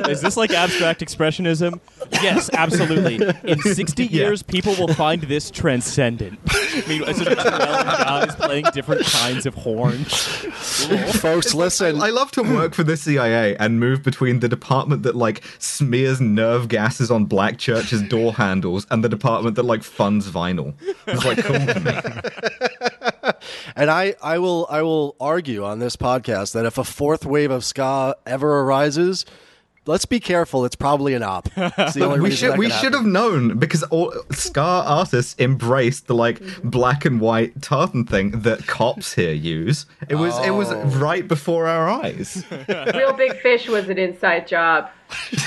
Speaker 1: Is this like abstract expressionism? Yes, absolutely. In [laughs] 60 years, people will find this transcendent. [laughs] I mean, it's just 12 guys playing different kinds of horns.
Speaker 4: Folks, listen.
Speaker 3: I love to work for the CIA and move between the department that like smears nerve gases on black churches' door [laughs] handles and the department that like funds vinyl. It's like cool to me.
Speaker 4: And I, I will I will argue on this podcast that if a fourth wave of ska ever arises, let's be careful. It's probably an op. The only [laughs]
Speaker 3: we should we should have known because all ska artists embraced the like black and white tartan thing that cops here use. It was it was
Speaker 4: Oh.
Speaker 3: right before our eyes. [laughs]
Speaker 2: Reel Big Fish was an inside job. [laughs]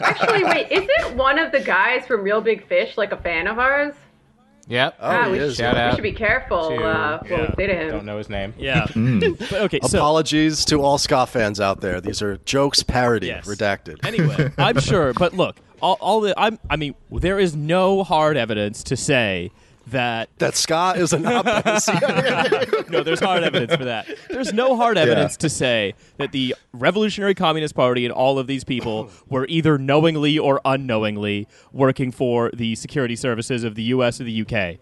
Speaker 2: Actually, wait, isn't one of the guys from Reel Big Fish like a fan of ours?
Speaker 5: Yep.
Speaker 4: Oh,
Speaker 2: Ah, we,
Speaker 4: is,
Speaker 5: Shout
Speaker 2: we should be careful
Speaker 5: to-
Speaker 2: uh, what
Speaker 1: yeah,
Speaker 2: we say to him.
Speaker 5: Don't know his name.
Speaker 1: Yeah. [laughs]
Speaker 3: Mm.
Speaker 1: But okay, so
Speaker 4: Apologies to all ska fans out there. These are jokes parody,
Speaker 1: Yes.
Speaker 4: redacted.
Speaker 1: anyway, [laughs] I'm sure, but look, all, all the I'm I mean, there is no hard evidence to say that
Speaker 4: that ska is an
Speaker 1: no, there's hard evidence for that. There's no hard evidence to say that the Revolutionary Communist Party and all of these people [laughs] were either knowingly or unknowingly working for the security services of the U.S. or the UK.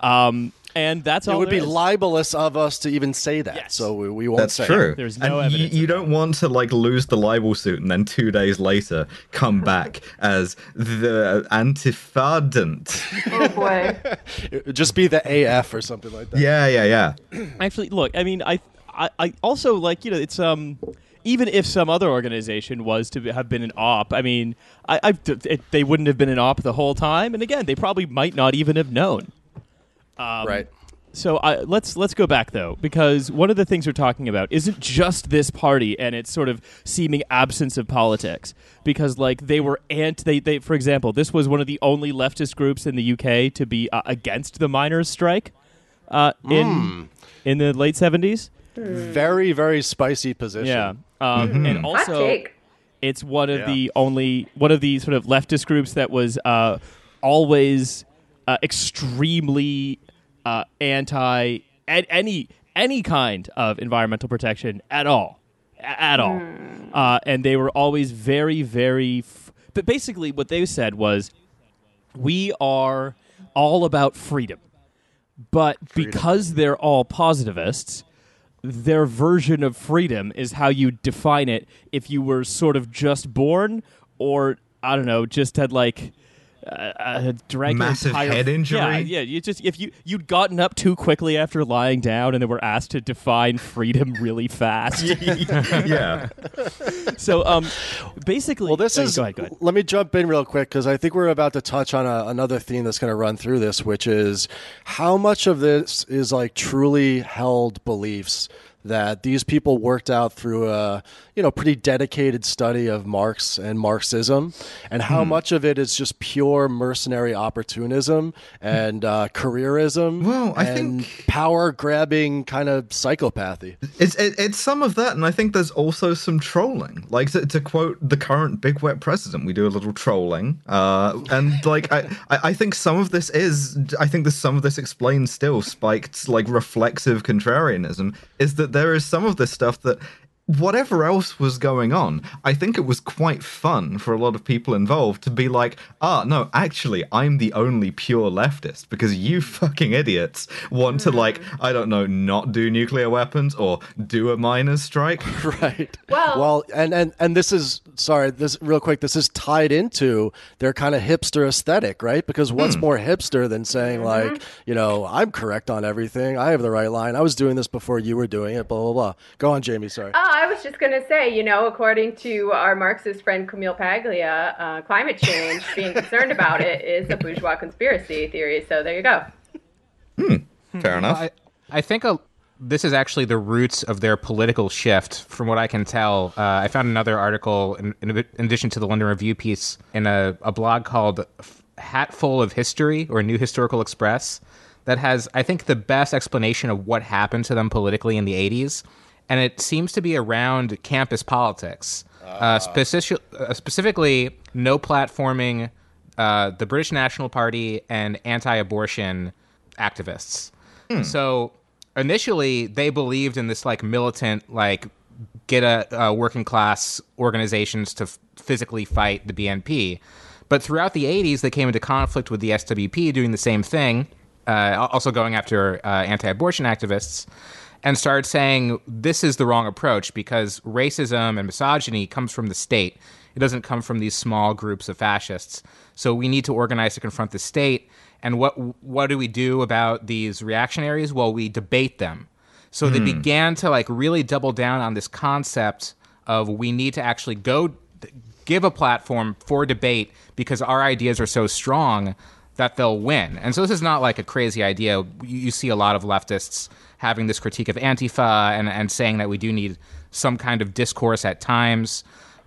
Speaker 1: Um, and that's all
Speaker 4: it would
Speaker 1: there
Speaker 4: be
Speaker 1: is.
Speaker 4: libelous of us to even say that.
Speaker 1: Yes.
Speaker 4: So we, we won't
Speaker 3: That's
Speaker 4: say.
Speaker 3: true.
Speaker 1: There's no
Speaker 3: and
Speaker 1: evidence
Speaker 3: You, you don't want to like lose the libel suit and then two days later come back as the antifadant. [laughs]
Speaker 2: Oh boy. [laughs]
Speaker 4: Just be the AF or something like that.
Speaker 3: yeah, yeah, yeah. [clears throat]
Speaker 1: Actually, look, I mean, I, I, I also like you know, it's um, even if some other organization was to have been an op, I mean, I, I it, they wouldn't have been an op the whole time, and again, they probably might not even have known. Um,
Speaker 4: Right.
Speaker 1: So I, let's let's go back though, because one of the things we're talking about isn't just this party and its sort of seeming absence of politics. Because like they were ant, they, they for example, this was one of the only leftist groups in the UK to be uh, against the miners' strike uh, in in the late seventies.
Speaker 4: Very, very spicy position.
Speaker 1: Yeah, um, and also it's one of
Speaker 4: Yeah.
Speaker 1: the only one of the sort of leftist groups that was uh, always uh, extremely uh, anti at any any kind of environmental protection at all, A- at all, uh, and they were always very very. F- but basically, what they said was, we are all about freedom, but because they're all positivists their version of freedom is how you define it if you were sort of just born or I don't know, just had like uh, uh, drank
Speaker 3: Massive
Speaker 1: entire-
Speaker 3: head injury?
Speaker 1: Yeah, yeah. You just if you you'd gotten up too quickly after lying down and then were asked to define freedom really fast. [laughs]
Speaker 3: yeah. [laughs]
Speaker 1: so um, basically,
Speaker 4: Well, this
Speaker 1: oh,
Speaker 4: is.
Speaker 1: go ahead, go ahead.
Speaker 4: Let me jump in real quick because I think we're about to touch on a, another theme that's going to run through this, which is how much of this is like truly held beliefs that these people worked out through a you know pretty dedicated study of Marx and Marxism, and how much of it is just pure mercenary opportunism and uh, careerism
Speaker 3: Well, I
Speaker 4: and
Speaker 3: think-
Speaker 4: power grabbing kind of psychopathy.
Speaker 3: It's it, it's some of that, and I think there's also some trolling. Like to, to quote the current big wet president, we do a little trolling, uh, and like I, I I think some of this is I think that some of this explains still Spike's like reflexive contrarianism is that there is some of this stuff that whatever else was going on, I think it was quite fun for a lot of people involved to be like, ah, no, actually, I'm the only pure leftist because you [laughs] fucking idiots want to, like, hmm. I don't know, not do nuclear weapons or do a miners' strike. [laughs]
Speaker 4: right.
Speaker 2: Well-
Speaker 4: well, and and and this is sorry, this real quick. This is tied into their kind of hipster aesthetic, right? Because what's hmm. more hipster than saying mm-hmm. like, you know, I'm correct on everything. I have the right line. I was doing this before you were doing it. Blah blah blah. Go on, Jamie. Sorry.
Speaker 2: Oh, I was just going to say, you know, according to our Marxist friend Camille Paglia, uh, climate change, being concerned about it, is a bourgeois conspiracy theory. So there you go. Hmm.
Speaker 3: Fair enough.
Speaker 5: I, I think a, this is actually the roots of their political shift, from what I can tell. Uh, I found another article, in, in, in addition to the London Review piece, in a, a blog called Hatful of History or New Historical Express, that has, I think, the best explanation of what happened to them politically in the 80s. And it seems to be around campus politics, uh, speci- uh, specifically no platforming uh, the British National Party and anti abortion activists. So initially, they believed in this like militant, like get a, working class organizations to f- physically fight the BNP. But throughout the 80s, they came into conflict with the SWP doing the same thing, uh, also going after uh, anti abortion activists, and started saying this is the wrong approach because racism and misogyny comes from the state. It doesn't come from these small groups of fascists. So we need to organize to confront the state. And what what do we do about these reactionaries? Well, we debate them. So they hmm. began to like really double down on this concept of we need to actually go give a platform for debate because our ideas are so strong that they'll win. And so this is not like a crazy idea. You, you see a lot of leftists having this critique of Antifa and, and saying that we do need some kind of discourse at times.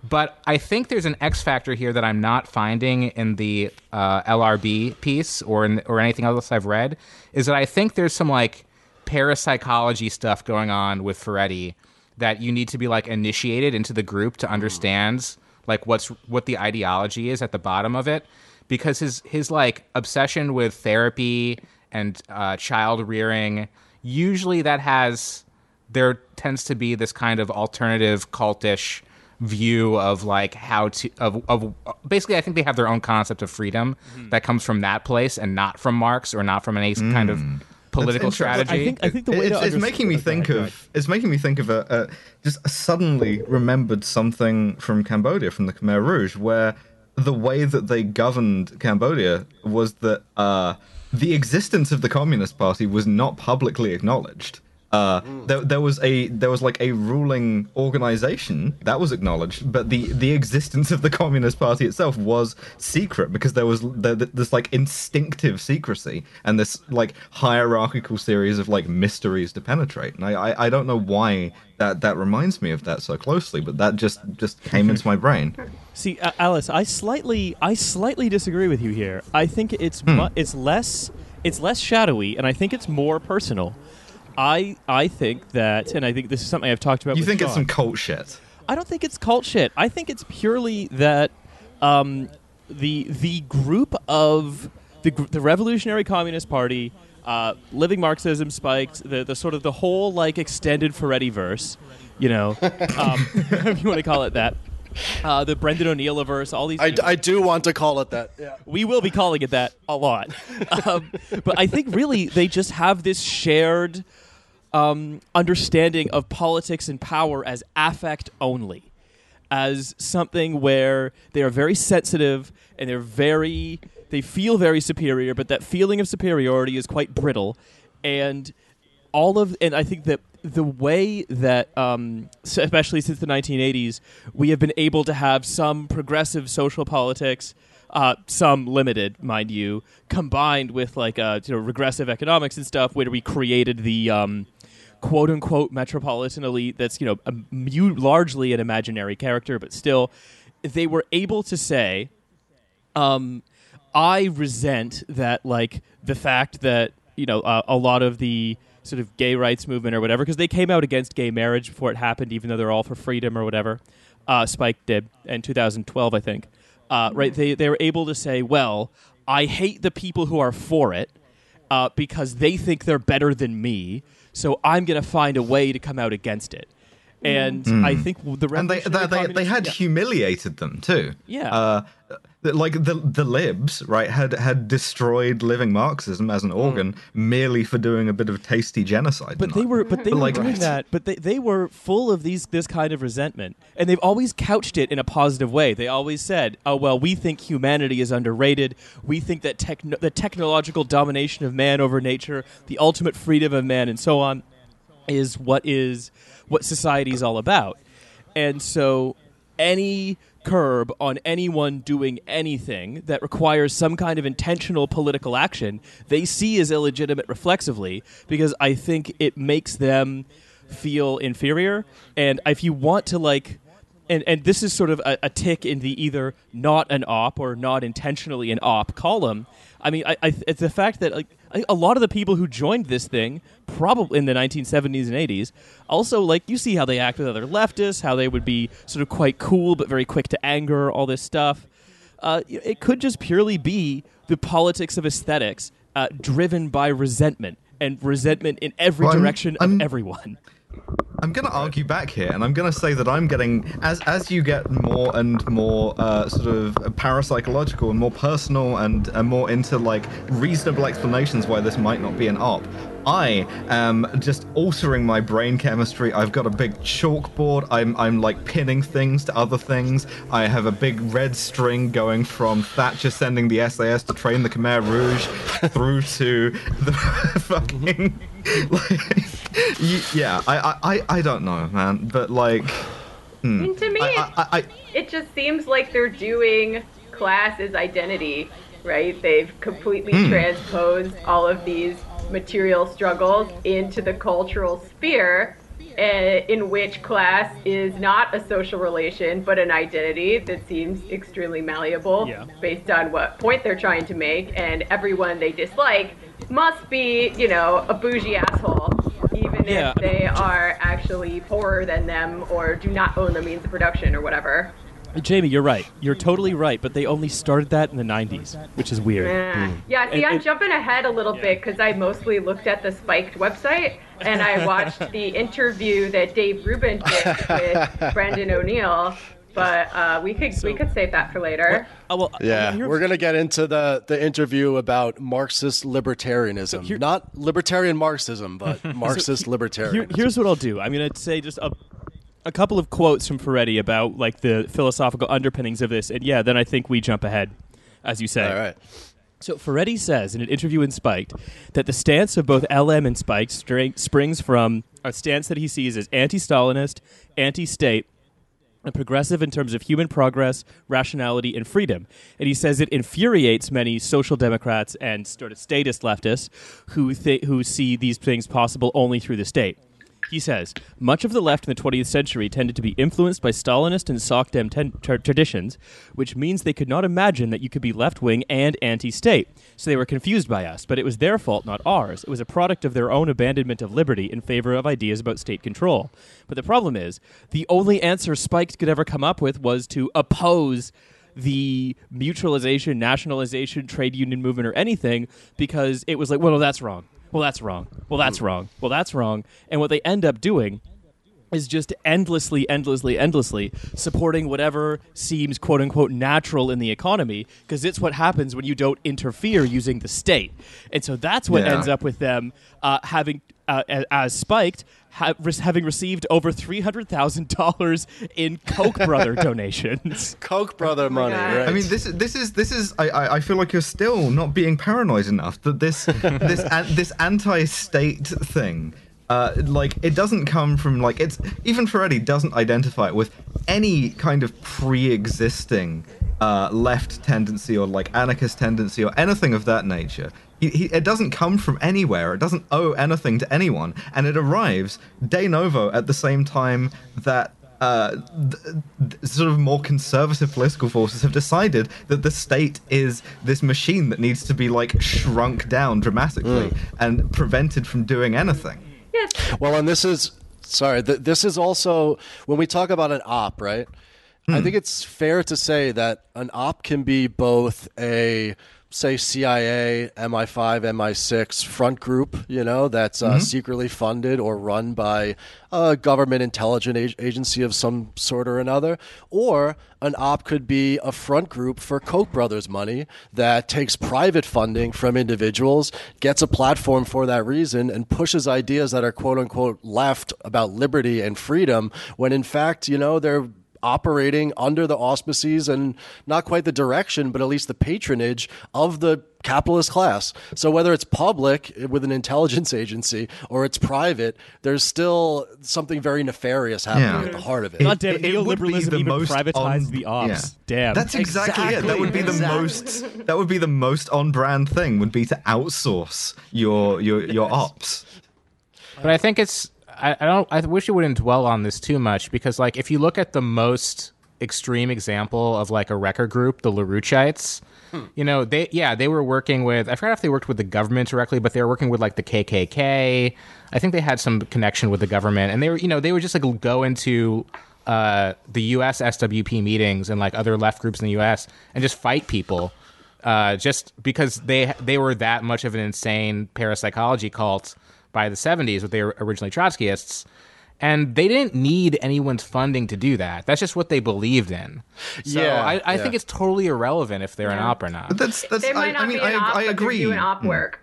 Speaker 5: But I think there's an X factor here that I'm not finding in the uh, LRB piece or in, or anything else I've read. Is that I think there's some like parapsychology stuff going on with Furedi that you need to be like initiated into the group to understand like what's what the ideology is at the bottom of it because his his like obsession with therapy and uh, child rearing usually that has there tends to be this kind of alternative cultish view of like how to of, of basically I think they have their own concept of freedom that comes from that place and not from Marx or not from any kind of political
Speaker 3: interesting.
Speaker 1: I
Speaker 5: strategy.
Speaker 1: think I think the way
Speaker 3: it's, it's making me think
Speaker 1: Go ahead,
Speaker 3: of it's making me think of a, a just suddenly remembered something from Cambodia from the Khmer Rouge where the way that they governed Cambodia was that uh, the existence of the Communist Party was not publicly acknowledged. Uh, there, there was a there was like a ruling organization that was acknowledged, but the the existence of the Communist Party itself was secret because there was there, this like instinctive secrecy and this like hierarchical series of like mysteries to penetrate. And I, I I don't know why that that reminds me of that so closely, but that just just came into my brain. [laughs]
Speaker 1: See, uh, Alice, I slightly, I slightly disagree with you here. I think it's mu- it's less, it's less shadowy, and I think it's more personal. I, I think that, and I think this is something I've talked about.
Speaker 3: You
Speaker 1: with
Speaker 3: think it's some cult shit?
Speaker 1: I don't think it's cult shit. I think it's purely that um, the the group of the the Revolutionary Communist Party, uh, living Marxism spiked the the sort of the whole like extended Furedi verse, you know, [laughs] um, [laughs] if you want to call it that. Uh, the Brendan O'Neill verse, all these.
Speaker 4: I, I do want to call it that. Yeah.
Speaker 1: we will be calling it that a lot. [laughs] Um, but I think really they just have this shared um, understanding of politics and power as affect only, as something where they are very sensitive and they're very, they feel very superior, but that feeling of superiority is quite brittle. And all of, and I think that the way that, um, especially since the 1980s, we have been able to have some progressive social politics uh, some limited, mind you, combined with like uh, you know regressive economics and stuff, where we created the um, quote unquote metropolitan elite. That's you know a, mu- largely an imaginary character, but still, they were able to say, um, I resent that like the fact that you know uh, a lot of the sort of gay rights movement or whatever because they came out against gay marriage before it happened, even though they're all for freedom or whatever. Uh, Spike did in 2012, I think. Uh, right? They they were able to say, well, I hate the people who are for it uh, because they think they're better than me, so I'm going to find a way to come out against it. And I think the
Speaker 3: and they they, they, they had
Speaker 1: yeah.
Speaker 3: humiliated them too.
Speaker 1: Yeah.
Speaker 3: Uh, th- like the the libs, right, had had destroyed living Marxism as an hmm. organ merely for doing a bit of tasty genocide.
Speaker 1: But they were, but they were
Speaker 3: Like-
Speaker 1: doing that. But they, they were full of these this kind of resentment, and they've always couched it in a positive way. They always said, "Oh well, we think humanity is underrated. We think that techno- the technological domination of man over nature, the ultimate freedom of man, and so on, is what is what society is all about." And so, any curb on anyone doing anything that requires some kind of intentional political action, they see as illegitimate reflexively because I think it makes them feel inferior. And if you want to, like, and, and this is sort of a, a tick in the either not an op or not intentionally an op column. I mean, I, I, it's the fact that like a lot of the people who joined this thing, probably in the 1970s and 80s, also like you see how they act with other leftists, how they would be sort of quite cool but very quick to anger, all this stuff. Uh, it could just purely be the politics of aesthetics, uh, driven by resentment and resentment in every
Speaker 3: Well, I'm-
Speaker 1: direction
Speaker 3: I'm-
Speaker 1: of everyone.
Speaker 3: I'm going to argue back here, and I'm going to say that I'm getting as as you get more and more uh, sort of parapsychological and more personal and, and more into like reasonable explanations why this might not be an op. I am just altering my brain chemistry. I've got a big chalkboard. I'm I'm like pinning things to other things. I have a big red string going from Thatcher sending the SAS to train the Khmer Rouge [laughs] through to the [laughs] fucking like y- yeah. I, I I I don't know, man, but like.
Speaker 2: I mean, to me,
Speaker 3: I,
Speaker 2: it,
Speaker 3: I, I,
Speaker 2: it just seems like they're doing class as identity, right? They've completely
Speaker 3: Hmm.
Speaker 2: transposed all of these material struggles into the cultural sphere. eh, In which class is not a social relation, but an identity that seems extremely malleable
Speaker 1: Yeah.
Speaker 2: based on what point they're trying to make, and everyone they dislike must be, you know, a bougie asshole, even
Speaker 1: Yeah.
Speaker 2: if they are actually poorer than them or do not own the means of production or whatever.
Speaker 1: Jamie, you're right. You're totally right. But they only started that in the 90s, which is weird.
Speaker 2: Eh. Yeah, see,
Speaker 1: And-
Speaker 2: I'm
Speaker 1: and-
Speaker 2: jumping ahead a little bit because I mostly looked at the Spiked website and I watched the interview that Dave Rubin did with [laughs] Brendan O'Neill. But uh, we could we could save that for later.
Speaker 1: Oh, well,
Speaker 4: Yeah,
Speaker 1: here-
Speaker 4: we're gonna get into the the interview about Marxist libertarianism,
Speaker 1: here-
Speaker 4: not libertarian Marxism, but [laughs] Marxist
Speaker 1: Here,
Speaker 4: libertarianism.
Speaker 1: here's what I'll do. I'm going to say just a, a couple of quotes from Furedi about like the philosophical underpinnings of this, and yeah, then I think we jump ahead, as you say.
Speaker 4: All right.
Speaker 1: So Furedi says in an interview in Spiked that the stance of both LM and Spiked string, springs from a stance that he sees as anti-Stalinist, anti-state, and progressive in terms of human progress, rationality, and freedom. And he says it infuriates many social democrats and sort of statist leftists who th- who see these things possible only through the state. He says much of the left in the 20th century tended to be influenced by Stalinist and Socdem ten- tra- traditions, which means they could not imagine that you could be left wing and anti state. So they were confused by us, but it was their fault, not ours. It was a product of their own abandonment of liberty in favor of ideas about state control. But the problem is, the only answer Spiked could ever come up with was to oppose the mutualization, nationalization, trade union movement, or anything because it was like, well, no, that's wrong. Well, that's wrong. Well, that's wrong. Well, that's wrong. And what they end up doing is just endlessly, endlessly, endlessly supporting whatever seems quote unquote natural in the economy because it's what happens when you don't interfere using the state. And so that's what
Speaker 3: Yeah.
Speaker 1: ends up with them uh, having, uh, a- as spiked, ha- having received over $300,000 in Koch brother [laughs] donations.
Speaker 4: Koch brother money, right?
Speaker 3: I mean, this is this is this is. I, I I feel like you're still not being paranoid enough that this [laughs] this an, this anti-state thing, uh, like it doesn't come from like it's even Furedi doesn't identify it with any kind of pre-existing uh, left tendency or like anarchist tendency or anything of that nature. He, he, it doesn't come from anywhere. It doesn't owe anything to anyone, and it arrives de novo at the same time that uh, th- th- sort of more conservative political forces have decided that the state is this machine that needs to be like shrunk down dramatically and prevented from doing anything.
Speaker 2: Yes.
Speaker 4: Well, and this is sorry. Th- this is also when we talk about an op, right? I think it's fair to say that an op can be both a say CIA, MI5, MI6 front group, you know, that's uh, secretly funded or run by a government intelligence agency of some sort or another, or an op could be a front group for Koch brothers money that takes private funding from individuals, gets a platform for that reason, and pushes ideas that are quote unquote left about liberty and freedom when in fact, you know, they're operating under the auspices and not quite the direction, but at least the patronage of the capitalist class. So whether it's public with an intelligence agency or it's private, there's still something very nefarious happening
Speaker 3: Yeah.
Speaker 4: at the heart of it.
Speaker 1: God damn it,
Speaker 3: It- it would be
Speaker 1: neoliberalism
Speaker 3: the
Speaker 1: even
Speaker 3: most
Speaker 1: privatized
Speaker 3: on-
Speaker 1: the ops.
Speaker 3: yeah.
Speaker 1: Damn.
Speaker 3: That's exactly, it. That would be the most. That would be the most on-brand thing. Would be to outsource your your your ops.
Speaker 5: But I think it's I, I don't I wish you wouldn't dwell on this too much because like if you look at the most extreme example of like a record group, the LaRouchites, you know, they yeah, they were working with I forgot if they worked with the government directly, but they were working with like the KKK. I think they had some connection with the government and they were you know, they would just like go into uh, the US SWP meetings and like other left groups in the US and just fight people uh, just because they they were that much of an insane parapsychology cult by the 70s, but they were originally Trotskyists. And they didn't need anyone's funding to do that. That's just what they believed in. So
Speaker 4: Yeah,
Speaker 5: I, I
Speaker 4: yeah.
Speaker 5: think it's totally irrelevant if they're an op or not.
Speaker 3: But that's that's.
Speaker 2: They might
Speaker 3: I,
Speaker 2: not
Speaker 3: I mean,
Speaker 2: be an
Speaker 3: I,
Speaker 2: op,
Speaker 3: I
Speaker 2: but
Speaker 3: agree.
Speaker 2: they're doing op hmm. work.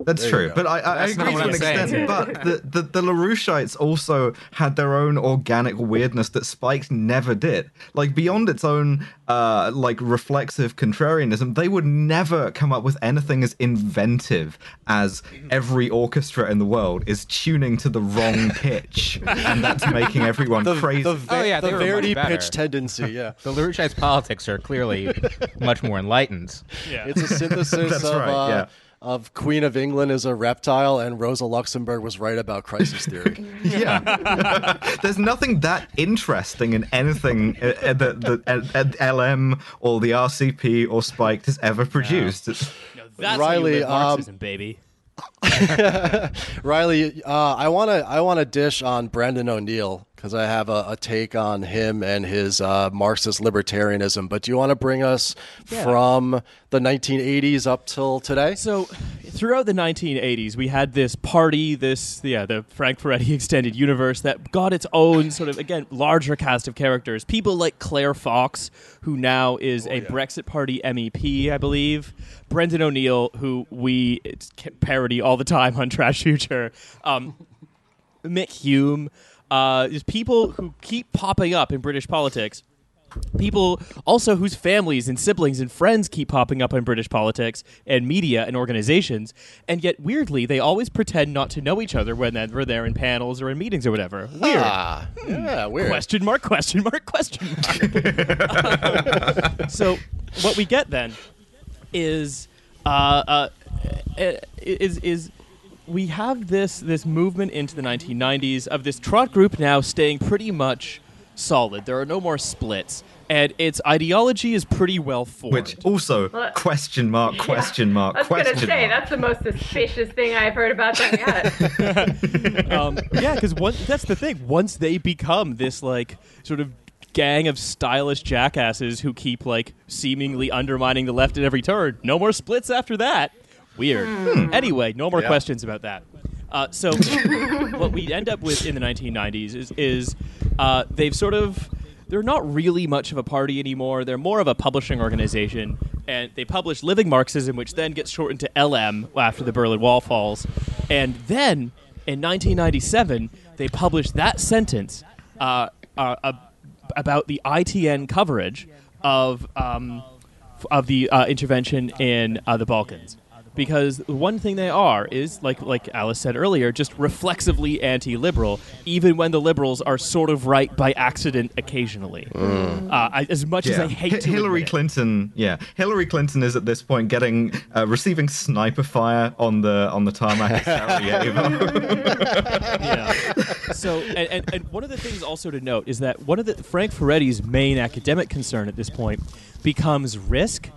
Speaker 3: That's
Speaker 4: There
Speaker 3: true,
Speaker 4: go.
Speaker 3: but I, I, I
Speaker 5: That's not
Speaker 3: agree to an
Speaker 5: I'm saying.
Speaker 3: extent. But the, the, the LaRouchites also had their own organic weirdness that Spike never did. Like beyond its own uh, like reflexive contrarianism, they would never come up with anything as inventive as every orchestra in the world is tuning to the wrong [laughs] pitch, and that's making everyone
Speaker 4: the,
Speaker 3: crazy.
Speaker 4: the,
Speaker 5: Oh, yeah,
Speaker 4: the
Speaker 5: they were much
Speaker 4: Verdi pitch tendency, yeah.
Speaker 5: The LaRouchites' politics are clearly [laughs] much more enlightened.
Speaker 1: Yeah.
Speaker 4: It's a synthesis
Speaker 3: That's
Speaker 4: of,
Speaker 3: right,
Speaker 4: uh,
Speaker 3: yeah.
Speaker 4: Of Queen of England is a reptile, and Rosa Luxemburg was right about crisis theory. [laughs]
Speaker 3: Yeah. [laughs] There's nothing that interesting in anything uh, uh, that the uh, LM or the RCP or Spiked has ever produced. It's-
Speaker 1: No, that's
Speaker 4: Riley,
Speaker 1: Riley,
Speaker 4: um,
Speaker 1: baby. [laughs]
Speaker 4: Riley, uh, I want to I want to dish on Brendan O'Neill because I have a, a take on him and his uh, Marxist libertarianism. But do you want to bring us from the 1980s up till today?
Speaker 1: So, throughout the 1980s, we had this party, this yeah, the Frank Furedi [laughs] extended universe that got its own sort of again larger cast of characters. People like Claire Fox, who now is a Brexit Party MEP, I believe. Brendan O'Neill, who we it's parody all the time on Trash Future. Um, [laughs] Mick Hume. Uh, just people who keep popping up in British politics people also whose families and siblings and friends keep popping up in British politics and media and organizations, and yet weirdly they always pretend not to know each other when they're there in panels or in meetings or whatever. Weird.
Speaker 4: Ah, yeah, weird.
Speaker 1: Question mark? Question mark? Question mark. [laughs] so what we get then is uh, uh, is is we have this this movement into the 1990s of this trot group now staying pretty much solid. There are no more splits, and its ideology is pretty well formed.
Speaker 3: which also
Speaker 2: Well,
Speaker 3: question mark question mark
Speaker 2: I was gonna say
Speaker 3: mark.
Speaker 2: that's the most suspicious thing I've heard about them yet. [laughs] [laughs]
Speaker 1: um, yeah, because that's the thing. Once they become this like sort of gang of stylish jackasses who keep like seemingly undermining the left at every turn, no more splits after that. Weird. Anyway, no more
Speaker 4: Yeah.
Speaker 1: questions about that. Uh, so [laughs] what we end up with in the 1990s is is uh, they've sort of they're not really much of a party anymore. They're more of a publishing organization, and they publish Living Marxism, which then gets shortened to LM after the Berlin Wall falls. And then in 1997, they published that sentence uh, uh, uh, about the ITN coverage of um, of the uh, intervention in uh, the Balkans. Because one thing they are is, like like Alice said earlier, just reflexively anti-liberal, even when the liberals are sort of right by accident occasionally. Uh, I, as much as I hate
Speaker 3: Hi-
Speaker 1: to
Speaker 3: Hillary
Speaker 1: admit it.
Speaker 3: Clinton, yeah, Hillary Clinton is at this point getting uh, receiving sniper fire on the on the tarmac at Sarajevo. [laughs] [laughs]
Speaker 1: yeah. So, and, and, and one of the things also to note is that one of the Frank Furedi's main academic concern at this point becomes risk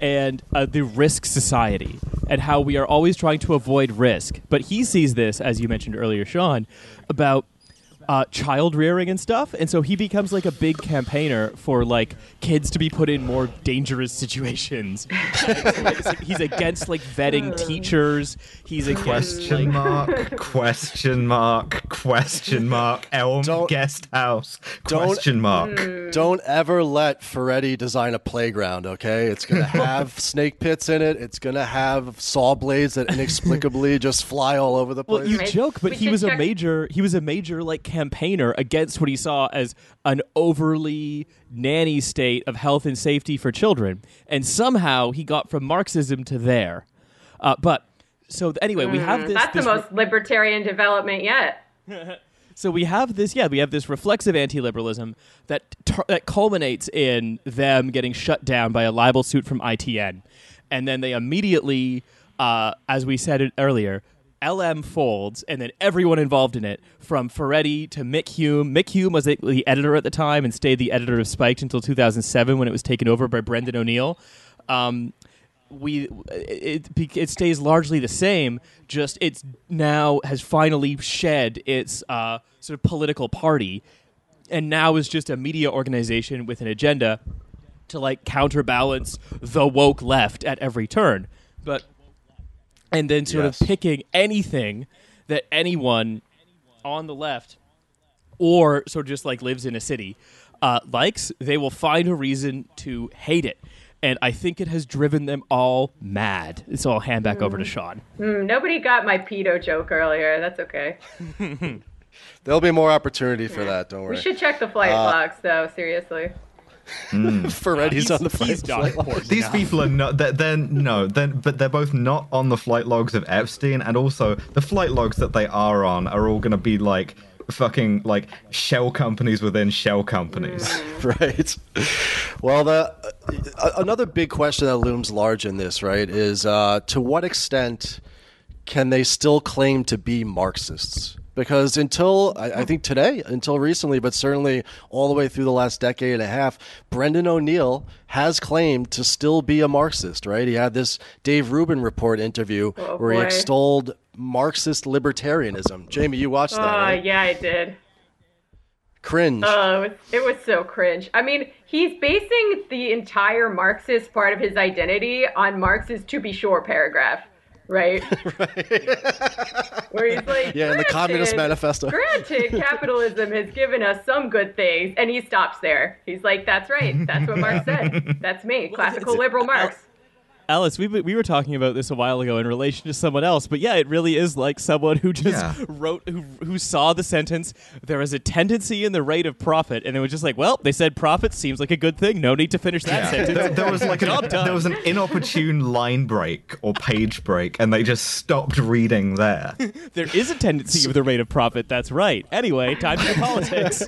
Speaker 1: and uh, the risk society and how we are always trying to avoid risk. But he sees this, as you mentioned earlier, Sean, about uh, child rearing and stuff, and so he becomes like a big campaigner for like kids to be put in more dangerous situations. [laughs] he's against like vetting teachers. He's against
Speaker 3: Question
Speaker 1: like,
Speaker 3: mark, [laughs] question mark, question mark, [laughs] Elm
Speaker 4: Don't-
Speaker 3: guest house,
Speaker 4: don't-
Speaker 3: question mark.
Speaker 2: Mm.
Speaker 4: Don't ever let Furedi design a playground, okay? It's going to have snake pits in it. It's going to have saw blades that inexplicably just fly all over the place.
Speaker 1: Well, you joke, but
Speaker 2: We
Speaker 1: he
Speaker 2: should
Speaker 1: was a major. He was a major like campaigner against what he saw as an overly nanny state of health and safety for children, and somehow he got from Marxism to there. Uh, but so anyway, we have this.
Speaker 2: Mm, That's the
Speaker 1: this
Speaker 2: most libertarian development yet. [laughs]
Speaker 1: so we have this, yeah, we have this reflexive anti-liberalism that tar- that culminates in them getting shut down by a libel suit from ITN, and then they immediately, uh, as we said it earlier, LM folds, and then everyone involved in it, from Furedi to Mick Hume. Mick Hume was the- editor at the time and stayed the editor of Spiked until 2007 when it was taken over by Brendan O'Neill. Um, we it, it it stays largely the same. Just it's now has finally shed its uh, sort of political party, and now is just a media organization with an agenda to like counterbalance the woke left at every turn. But and then sort
Speaker 4: Yes.
Speaker 1: of picking anything that anyone on the left or sort of just like lives in a city uh, likes, they will find a reason to hate it. And I think it has driven them all mad. So I'll hand back over to Sean.
Speaker 2: Mm, nobody got my pedo joke earlier. That's okay. [laughs]
Speaker 4: There'll be more opportunity for that, don't worry.
Speaker 2: We should check the flight
Speaker 1: Uh,
Speaker 2: logs, though. Seriously. [laughs]
Speaker 4: Furedi's on the
Speaker 1: he's
Speaker 4: flight.
Speaker 1: not
Speaker 3: These
Speaker 1: enough.
Speaker 3: people are not. They're, they're no. They're, but they're both not on the flight logs of Epstein, and also the flight logs that they are on are all going to be like fucking like shell companies within shell companies. [laughs]
Speaker 4: right. Well, the uh, another big question that looms large in this, right, is uh, to what extent can they still claim to be Marxists? Because until I, I think today, until recently, but certainly all the way through the last decade and a half, Brendan O'Neill has claimed to still be a Marxist, right? He had this Dave Rubin report interview
Speaker 2: Oh,
Speaker 4: where he
Speaker 2: boy.
Speaker 4: extolled Marxist libertarianism. Jamie, you watched that,
Speaker 2: Oh,
Speaker 4: right?
Speaker 2: yeah, I did.
Speaker 4: Cringe.
Speaker 2: Oh, it it was so cringe. I mean, he's basing the entire Marxist part of his identity on Marx's "to be sure" paragraph, [laughs] right? Where he's like,
Speaker 4: Yeah, in the Communist Manifesto."
Speaker 2: Granted, capitalism has given us some good things, and he stops there. He's like, "That's right. That's what Marx said. That's me, [laughs] classical liberal Marx."
Speaker 1: Alice, we we were talking about this a while ago in relation to someone else, but yeah, it really is like someone who just
Speaker 3: Yeah. [laughs]
Speaker 1: wrote who who saw the sentence. There is a tendency in the rate of profit, and it was just like, well, they said profit seems like a good thing. No need to finish that
Speaker 3: there,
Speaker 1: sentence.
Speaker 3: there was like [laughs]
Speaker 1: Job
Speaker 3: a, there was an inopportune line break or page break, and they just stopped reading there. [laughs]
Speaker 1: There is a tendency of the rate of profit. That's right. Anyway, time for politics.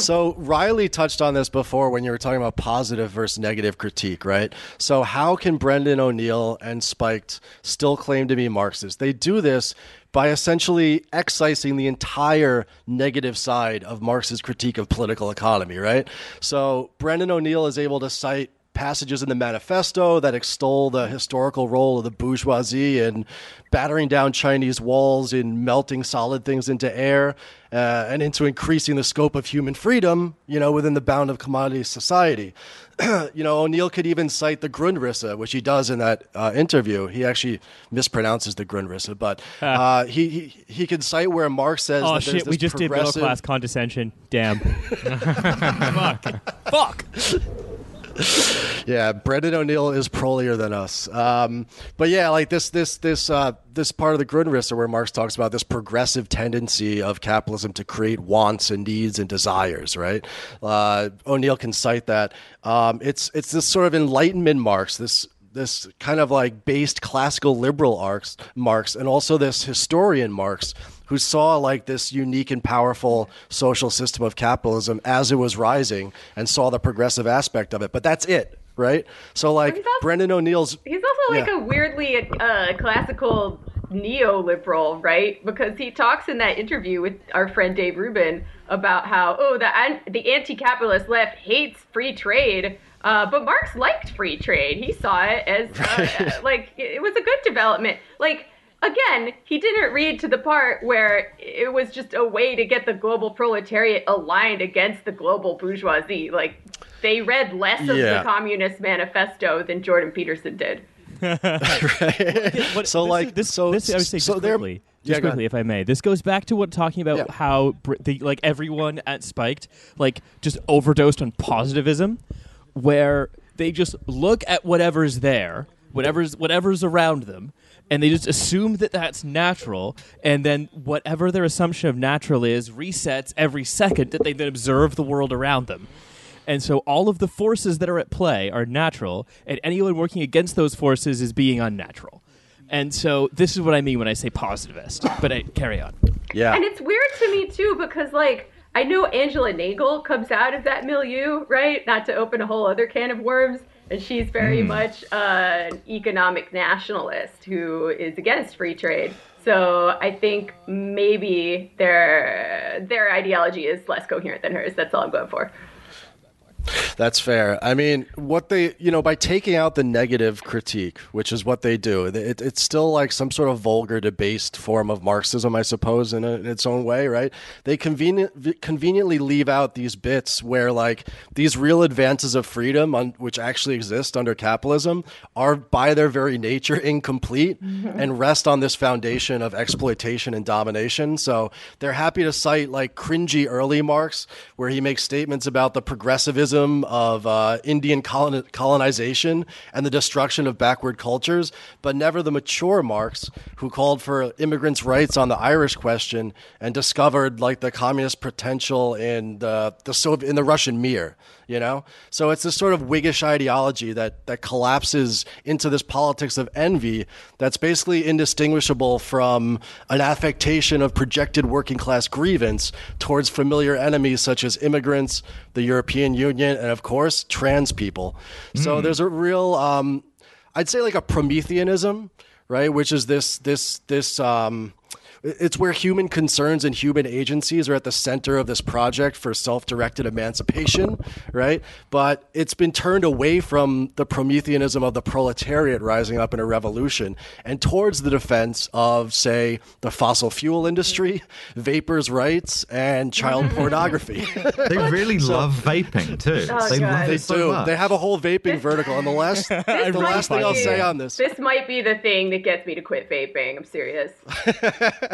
Speaker 4: So Riley touched on this before when you were talking about positive versus negative critique, right? So how can Brendan O'Neill and Spiked still claim to be Marxists? They do this by essentially excising the entire negative side of Marx's critique of political economy, right? So Brendan O'Neill is able to cite passages in the manifesto that extol the historical role of the bourgeoisie in battering down Chinese walls, in melting solid things into air, uh, and into increasing the scope of human freedom, you know, within the bound of commodity society. [clears throat] you know, O'Neill could even cite the Grundrisse, which he does in that uh, interview. He actually mispronounces the Grundrisse, but [laughs] uh, he, he he could cite where Marx says
Speaker 1: oh shit, we just did middle class condescension. Damn. [laughs] Fuck. Fuck. [laughs] [laughs]
Speaker 4: Yeah, Brendan O'Neill is prolier than us. Um, but yeah, like this, this, this, uh, this part of the Grundrisse where Marx talks about this progressive tendency of capitalism to create wants and needs and desires. Right? Uh, O'Neill can cite that. Um, it's it's this sort of Enlightenment Marx. This this kind of like based classical liberal arcs Marx and also this historian Marx who saw like this unique and powerful social system of capitalism as it was rising and saw the progressive aspect of it. But that's it, right? So like
Speaker 2: also-
Speaker 4: Brendan O'Neill's
Speaker 2: He's also like
Speaker 4: Yeah.
Speaker 2: a weirdly uh, classical neoliberal, right? Because he talks in that interview with our friend Dave Rubin about how oh the the anti-capitalist left hates free trade, uh, but Marx liked free trade. He saw it as uh, like it was a good development. Like again, he didn't read to the part where it was just a way to get the global proletariat aligned against the global bourgeoisie. Like they read less of
Speaker 4: Yeah.
Speaker 2: the Communist Manifesto than Jordan Peterson did. [laughs]
Speaker 1: What-
Speaker 4: So,
Speaker 1: this
Speaker 4: like,
Speaker 1: is- this,
Speaker 4: so-
Speaker 1: this, I would say
Speaker 4: so
Speaker 1: just quickly,
Speaker 4: Yeah,
Speaker 1: just
Speaker 4: go ahead.
Speaker 1: quickly, if I may. This goes back to what talking about
Speaker 4: Yeah.
Speaker 1: how the, like everyone at Spiked like just overdosed on positivism, where they just look at whatever's there, whatever's whatever's around them, and they just assume that that's natural, and then whatever their assumption of natural is resets every second that they then observe the world around them. And so all of the forces that are at play are natural, and anyone working against those forces is being unnatural. And so this is what I mean when I say positivist. But I, carry on.
Speaker 4: Yeah.
Speaker 2: And it's weird to me too because like I know Angela Nagle comes out of that milieu, right? Not to open a whole other can of worms. And she's very much uh, an economic nationalist who is against free trade. So I think maybe their their ideology is less coherent than hers. That's all I'm going for.
Speaker 4: That's fair. I mean, what they, you know, by taking out the negative critique, which is what they do, it, it's still like some sort of vulgar, debased form of Marxism, I suppose, in, a, in its own way, right? They convenient, conveniently leave out these bits where, like, these real advances of freedom, on, which actually exist under capitalism, are by their very nature incomplete mm-hmm. and rest on this foundation of exploitation and domination. So they're happy to cite, like, cringy early Marx, where he makes statements about the progressivism of uh, Indian coloni- colonization and the destruction of backward cultures, but never the mature Marx who called for immigrants' rights on the Irish question and discovered like the communist potential in the the Soviet in the Russian Mir. You know, so it's this sort of Whiggish ideology that that collapses into this politics of envy that's basically indistinguishable from an affectation of projected working class grievance towards familiar enemies such as immigrants, the European Union, and of course trans people. So there's a real, um, I'd say, like a Prometheanism, right? Which is this this this. Um, it's where human concerns and human agencies are at the center of this project for self-directed emancipation, right? But it's been turned away from the Prometheanism of the proletariat rising up in a revolution and towards the defense of, say, the fossil fuel industry, vapers' rights, and child [laughs] pornography. [laughs]
Speaker 3: They really love vaping too.
Speaker 2: Oh,
Speaker 3: they
Speaker 2: God.
Speaker 3: love it so
Speaker 4: Do
Speaker 3: much.
Speaker 4: they have a whole vaping vertical? And the last, [laughs] the last
Speaker 2: might
Speaker 4: thing I'll
Speaker 2: be-
Speaker 4: say on this,
Speaker 2: This might be the thing that gets me to quit vaping. I'm serious.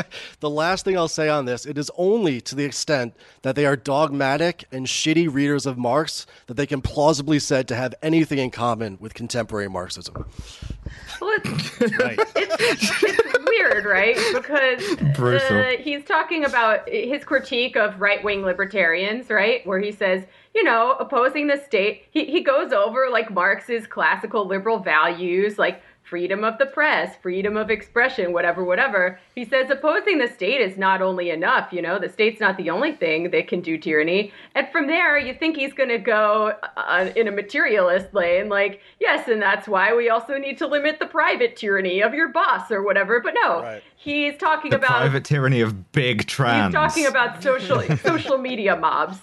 Speaker 2: [laughs]
Speaker 4: the last thing I'll say on this, it is only to the extent that they are dogmatic and shitty readers of Marx that they can plausibly said to have anything in common with contemporary Marxism.
Speaker 2: Well, it's, it's, it's weird, right? Because
Speaker 3: Brutal.
Speaker 2: uh, he's talking about his critique of right wing libertarians, right? Where he says, you know, opposing the state. He, he goes over like Marx's classical liberal values, like freedom of the press, freedom of expression, whatever, whatever. He says opposing the state is not only enough, you know, the state's not the only thing that can do tyranny. And from there, you think he's going to go uh, in a materialist lane, like, yes, and that's why we also need to limit the private tyranny of your boss or whatever. But no,
Speaker 4: Right.
Speaker 2: he's talking
Speaker 3: the
Speaker 2: about
Speaker 3: private tyranny of big trans.
Speaker 2: He's talking about social [laughs] social media mobs.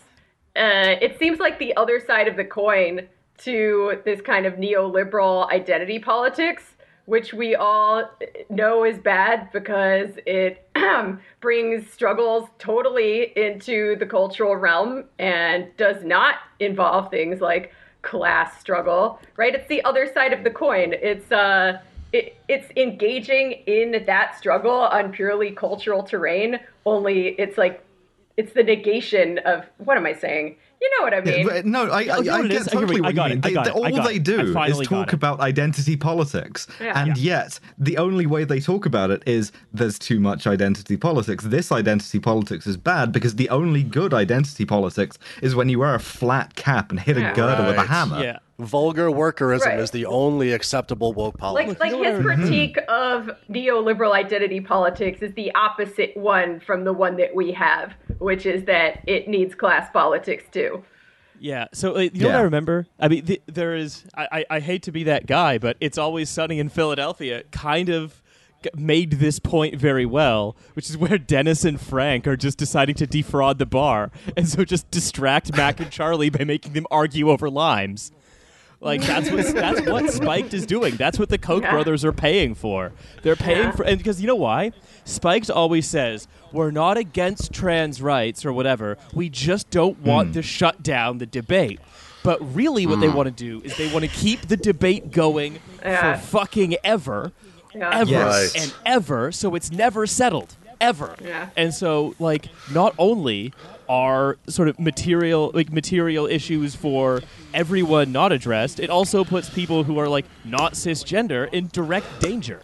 Speaker 2: Uh, it seems like the other side of the coin to this kind of neoliberal identity politics, which we all know is bad because it [clears throat] brings struggles totally into the cultural realm and does not involve things like class struggle, right? It's the other side of the coin. It's uh it, it's engaging in that struggle on purely cultural terrain, only it's like it's the negation of what am I saying? You know what I mean?
Speaker 3: But no, I, I,
Speaker 1: Oh,
Speaker 3: I get
Speaker 1: is? I get
Speaker 3: totally
Speaker 1: what- I
Speaker 3: what
Speaker 1: got
Speaker 3: you
Speaker 1: it,
Speaker 3: mean.
Speaker 1: I got
Speaker 3: they-
Speaker 1: it, I
Speaker 3: all
Speaker 1: got
Speaker 3: they do is talk about identity politics,
Speaker 2: Yeah.
Speaker 3: and
Speaker 1: Yeah.
Speaker 3: yet the only way they talk about it is there's too much identity politics. This identity politics is bad because the only good identity politics is when you wear a flat cap and hit
Speaker 2: Yeah.
Speaker 3: a girder with a hammer.
Speaker 1: Yeah.
Speaker 4: Vulgar workerism
Speaker 2: Right.
Speaker 4: is the only acceptable woke politics.
Speaker 2: like like his critique of neoliberal identity politics is the opposite one from the one that we have, which is that it needs class politics too.
Speaker 1: Yeah. So uh, you know what I remember? I mean, th- there is. I, I I hate to be that guy, but it's always sunny in Philadelphia. Kind of made this point very well, which is where Dennis and Frank are just deciding to defraud the bar, and so just distract Mac and Charlie by making them argue over limes. Like that's what [laughs] that's what Spiked is doing. That's what the Koch
Speaker 2: Yeah.
Speaker 1: brothers are paying for. They're paying
Speaker 2: Yeah.
Speaker 1: for and because you know why? Spiked always says we're not against trans rights or whatever. We just don't want hmm. to shut down the debate. But really, what they hmm. want to do is they want to keep the debate going
Speaker 2: Yeah.
Speaker 1: for fucking ever,
Speaker 2: Yeah.
Speaker 1: ever
Speaker 3: Yes.
Speaker 1: and ever. So it's never settled, ever.
Speaker 2: Yeah.
Speaker 1: And so, like, not only are sort of material like material issues for everyone not addressed, it also puts people who are like not cisgender in direct danger.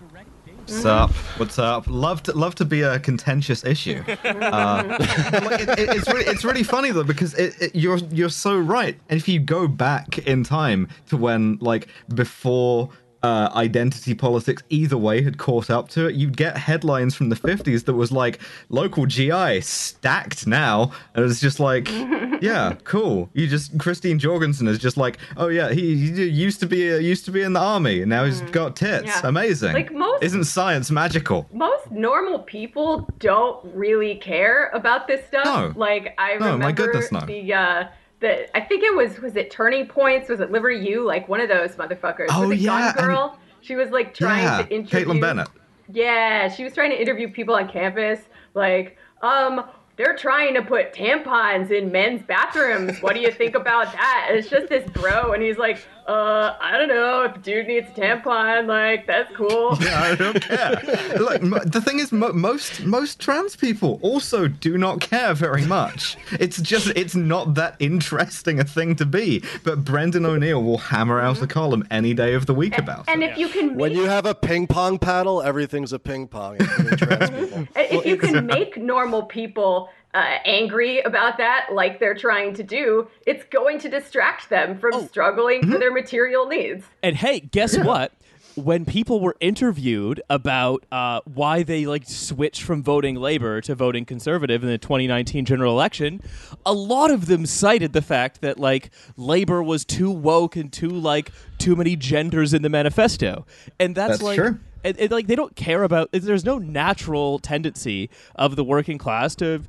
Speaker 3: What's up? What's up? Love to love to be a contentious issue. Uh, [laughs] it, it, it's really it's really funny though because it, you're you're so right. And if you go back in time to when like before. Uh, identity politics either way had caught up to it you'd get headlines from the 50s that was like local gi stacked now and it's just like [laughs] yeah cool you just christine jorgensen is just like oh yeah he, he used to be uh, used to be in the army and now he's got tits.
Speaker 2: Yeah.
Speaker 3: amazing
Speaker 2: Like most-
Speaker 3: isn't science magical?
Speaker 2: most normal people don't really care about this stuff.
Speaker 3: No.
Speaker 2: Like I
Speaker 3: No,
Speaker 2: remember
Speaker 3: my goodness, no.
Speaker 2: the uh the I think it was was it Turning Points? Was it Liberty U? Like one of those motherfuckers.
Speaker 3: Oh,
Speaker 2: was it
Speaker 3: yeah,
Speaker 2: Gun Girl? She was like trying
Speaker 3: yeah,
Speaker 2: to interview
Speaker 3: Kaitlin Bennett.
Speaker 2: Yeah, she was trying to interview people on campus. Like, um, they're trying to put tampons in men's bathrooms. What do you think about that? And it's just this bro, and he's like, uh, I don't know. If a dude needs a tampon, like, that's cool. [laughs]
Speaker 3: Yeah, I don't care. like mo- the thing is, mo- most most trans people also do not care very much. It's just it's not that interesting a thing to be. But Brendan O'Neill will hammer out a column any day of the week about it.
Speaker 2: And
Speaker 3: it.
Speaker 2: if you can
Speaker 4: When you have a ping pong paddle, everything's a ping pong. including trans [laughs] people.
Speaker 2: if you can make normal people uh, angry about that, like they're trying to do, it's going to distract them from
Speaker 3: Oh.
Speaker 2: struggling
Speaker 3: Mm-hmm.
Speaker 2: for their material needs.
Speaker 1: And hey, guess what? When people were interviewed about uh, why they like switched from voting Labor to voting Conservative in the 2019 general election, a lot of them cited the fact that like Labor was too woke and too like too many genders in the manifesto, and that's,
Speaker 3: That's
Speaker 1: like.
Speaker 3: true.
Speaker 1: And, and, like they don't care about. There's no natural tendency of the working class to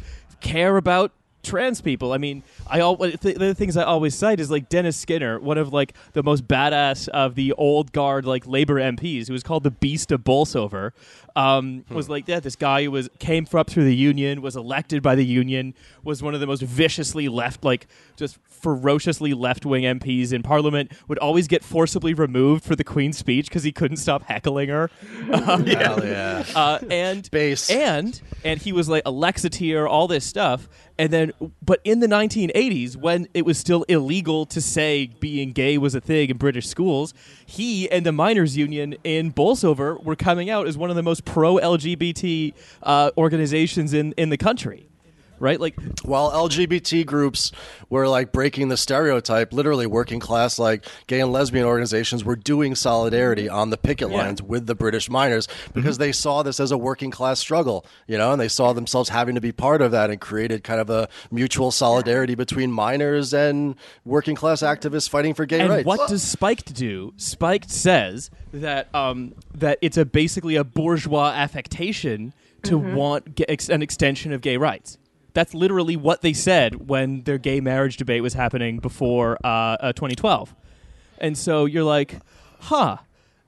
Speaker 1: care about trans people. I mean, I all th- the things I always cite is like Dennis Skinner, one of like the most badass of the old guard like labor MPs, who was called the Beast of Bolsover. Um, Was like yeah, this guy was came from up through the union, was elected by the union, was one of the most viciously left, like just ferociously left wing MPs in Parliament. Would always get forcibly removed for the Queen's speech because he couldn't stop heckling her. [laughs] Um,
Speaker 4: Hell yeah.
Speaker 1: uh, and
Speaker 4: Base.
Speaker 1: and and he was like Alexa tier, all this stuff. And then, but in the 1980s, when it was still illegal to say being gay was a thing in British schools, he and the miners' union in Bolsover were coming out as one of the most pro LGBT uh, organizations in in the country. Right, like
Speaker 4: While LGBT groups were like breaking the stereotype, literally working class, like gay and lesbian organizations were doing solidarity on the picket
Speaker 1: Yeah.
Speaker 4: lines with the British miners because they saw this as a working class struggle, you know, and they saw themselves having to be part of that and created kind of a mutual solidarity between miners and working class activists fighting for gay
Speaker 1: and
Speaker 4: rights.
Speaker 1: what does Spiked do? Spiked says that um, that it's a basically a bourgeois affectation to want ga- ex- an extension of gay rights. That's literally what they said when their gay marriage debate was happening before uh, uh, 2012. And so you're like, huh,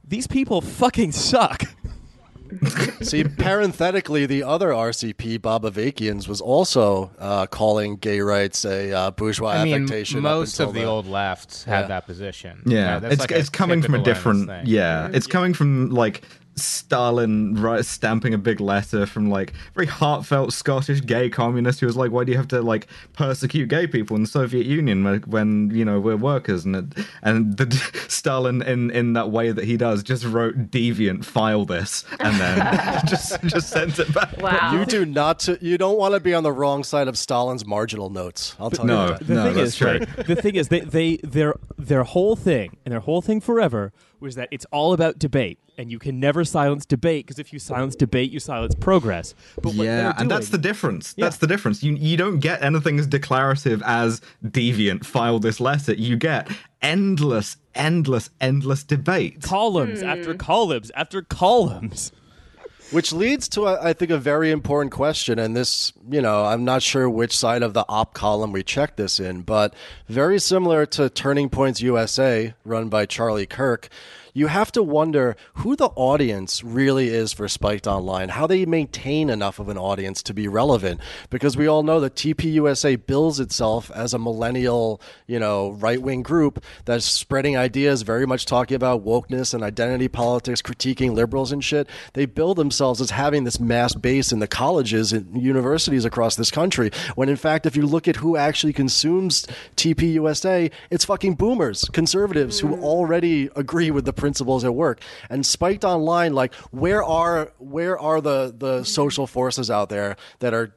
Speaker 1: these people fucking suck. [laughs]
Speaker 4: See, parenthetically, the other RCP, Bob Avakians, was also uh, calling gay rights a uh, bourgeois
Speaker 5: I mean,
Speaker 4: affectation.
Speaker 5: most of the old left
Speaker 4: Yeah.
Speaker 5: had that position.
Speaker 3: Yeah,
Speaker 5: You know, that's
Speaker 3: it's
Speaker 5: like
Speaker 3: it's coming from a different.
Speaker 5: thing.
Speaker 3: Yeah, it's coming from like Stalin right, stamping a big letter from like very heartfelt Scottish gay communist who was like, "Why do you have to like persecute gay people in the Soviet Union when, when you know we're workers?" And it, and the [laughs] Stalin in in that way that he does just wrote "deviant, file this," and then [laughs] just just sent it back.
Speaker 2: Wow.
Speaker 4: You do not. To, you don't want to be on the wrong side of Stalin's marginal notes. I'll tell you
Speaker 3: No,
Speaker 4: that.
Speaker 1: the
Speaker 3: no,
Speaker 1: thing
Speaker 3: that's
Speaker 1: is,
Speaker 3: true.
Speaker 1: right, the thing is, they, they their their whole thing and their whole thing forever was that it's all about debate, and you can never silence debate because if you silence debate, you silence progress. But what
Speaker 3: yeah,
Speaker 1: they're
Speaker 3: and that's the
Speaker 1: doing-
Speaker 3: difference.
Speaker 1: Yeah.
Speaker 3: That's the difference. You you don't get anything as declarative as deviant. File this letter. You get endless, endless, endless debate. Hmm.
Speaker 1: columns after columns after columns.
Speaker 4: Which leads to, I think, a very important question. And this, you know, I'm not sure which side of the op column we check this in, but very similar to Turning Points USA, run by Charlie Kirk. You have to wonder who the audience really is for Spiked Online, how they maintain enough of an audience to be relevant. Because we all know that TPUSA bills itself as a millennial, you know, right wing group that's spreading ideas, very much talking about wokeness and identity politics, critiquing liberals and shit. They bill themselves as having this mass base in the colleges and universities across this country. When in fact, if you look at who actually consumes TPUSA, it's fucking boomers, conservatives who mm. already agree with the principles at work. And spiked online, like where are where are the the social forces out there that are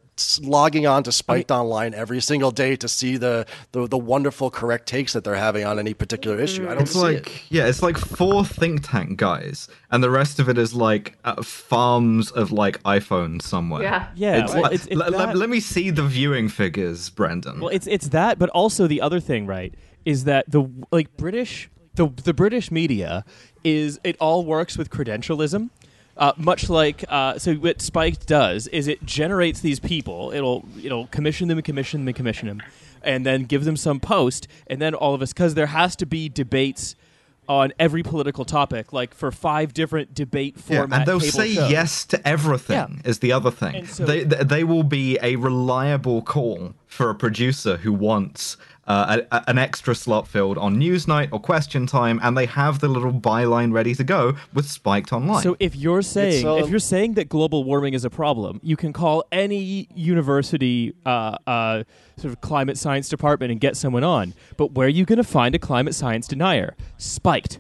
Speaker 4: logging on to spiked online every single day to see the, the the wonderful correct takes that they're having on any particular issue i don't
Speaker 3: It's
Speaker 4: see
Speaker 3: like
Speaker 4: it.
Speaker 3: yeah, it's like four think tank guys, and the rest of it is like uh, farms of like iPhones somewhere.
Speaker 2: Yeah.
Speaker 1: Yeah,
Speaker 3: It's
Speaker 1: well,
Speaker 3: like-
Speaker 1: it's- it's
Speaker 3: le- le-
Speaker 1: that-
Speaker 3: let me see the viewing figures, Brendan.
Speaker 1: Well, it's it's that, but also the other thing, right? Is that the like British the the British media is it all works with credentialism. Uh, much like uh, so, what Spiked does is it generates these people. It'll it'll commission them and commission them and commission them, and then give them some post, and then all of us because there has to be debates on every political topic, like for five different debate
Speaker 3: yeah, and they'll say
Speaker 1: shows.
Speaker 3: yes to everything.
Speaker 1: Yeah.
Speaker 3: Is the other thing.
Speaker 1: So-
Speaker 3: they th- they will be a reliable call for a producer who wants. Uh, a, a- an extra slot filled on Newsnight or Question Time, and they have the little byline ready to go with Spiked Online.
Speaker 1: So if you're saying
Speaker 4: um,
Speaker 1: if you're saying that global warming is a problem, you can call any university uh, uh, sort of climate science department and get someone on. But where are you going to find a climate science denier? Spiked.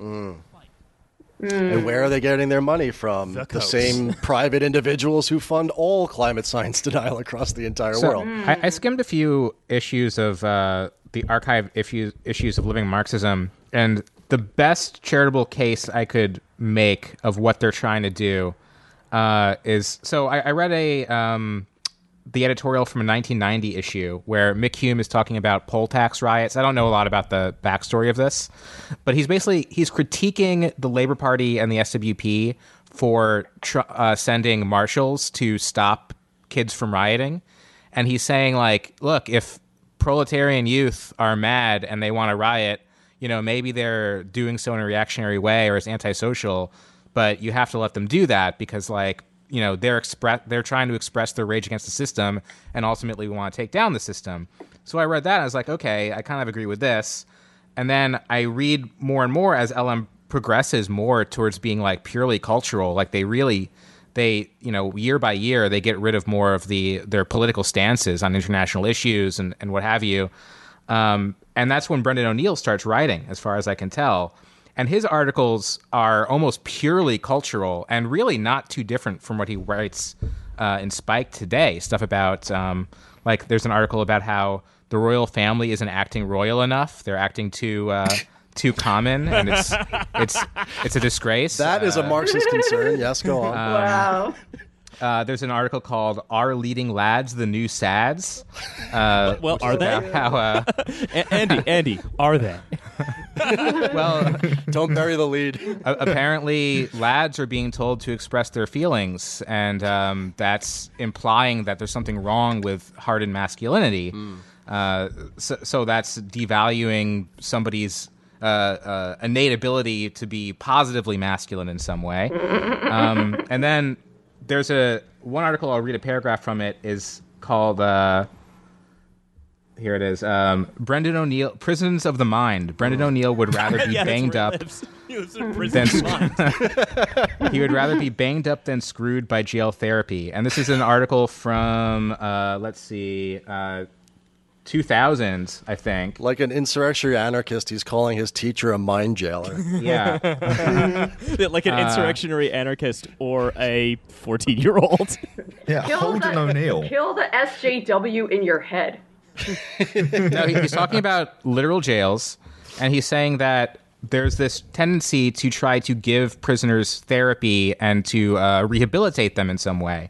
Speaker 4: and where are they getting their money from
Speaker 1: The
Speaker 4: the, same [laughs] private individuals who fund all climate science [laughs] denial across the entire
Speaker 5: So,
Speaker 4: world
Speaker 5: I, I skimmed a few issues of uh, the archive issues issues of living Marxism, and the best charitable case I could make of what they're trying to do uh, is so I, I read a um, the editorial from a 1990 issue where Mick Hume is talking about poll tax riots. I don't know a lot about the backstory of this, but he's basically he's critiquing the Labor Party and the SWP for tr- uh, sending marshals to stop kids from rioting, and he's saying like, look, if proletarian youth are mad and they want to riot, you know, maybe they're doing so in a reactionary way or as antisocial, but you have to let them do that because like you know they're express they're trying to express their rage against the system and ultimately we want to take down the system. So I read that and I was like, okay, I kind of agree with this. And then I read more and more as LM progresses more towards being like purely cultural. Like they really they you know year by year they get rid of more of the their political stances on international issues and, and what have you. Um, and that's when Brendan O'Neill starts writing, as far as I can tell. And his articles are almost purely cultural and really not too different from what he writes uh, in Spike today. Stuff about, um, like, there's an article about how the royal family isn't acting royal enough; they're acting too uh, [laughs] too common, and it's [laughs] it's it's a disgrace.
Speaker 4: that is a
Speaker 5: Uh,
Speaker 4: marxist concern yes go on
Speaker 2: wow.
Speaker 5: uh, there's an article called "Are Leading Lads the New Sads?" [laughs] Uh,
Speaker 1: Well, are they?
Speaker 5: How, uh, [laughs]
Speaker 1: A- Andy, Andy, are they?
Speaker 5: well,
Speaker 4: don't bury the lead
Speaker 5: a- apparently lads are being told to express their feelings and um, that's implying that there's something wrong with hardened masculinity uh, so, so that's devaluing somebody's uh, uh, innate ability to be positively masculine in some way um, and then there's a one article i'll read a paragraph from it is called uh, here it is. Um, Brendan O'Neill, Prisons of the Mind. Brendan O'Neill would rather be [laughs]
Speaker 1: Yeah,
Speaker 5: banged
Speaker 1: he
Speaker 5: up
Speaker 1: lives. He lives in prison. [laughs] [laughs]
Speaker 5: he would rather be banged up than screwed by jail therapy. And this is an article from uh, let's see, uh, 2000, I think.
Speaker 4: like an insurrectionary anarchist he's calling his teacher a mind jailer [laughs]
Speaker 5: Yeah, [laughs]
Speaker 1: like an insurrectionary anarchist or a 14 year old.
Speaker 3: yeah,
Speaker 2: Kill
Speaker 3: Holden
Speaker 2: the,
Speaker 3: O'Neill.
Speaker 2: Kill the SJW in your head. [laughs]
Speaker 5: no, he's talking about literal jails, and he's saying that there's this tendency to try to give prisoners therapy and to uh, rehabilitate them in some way.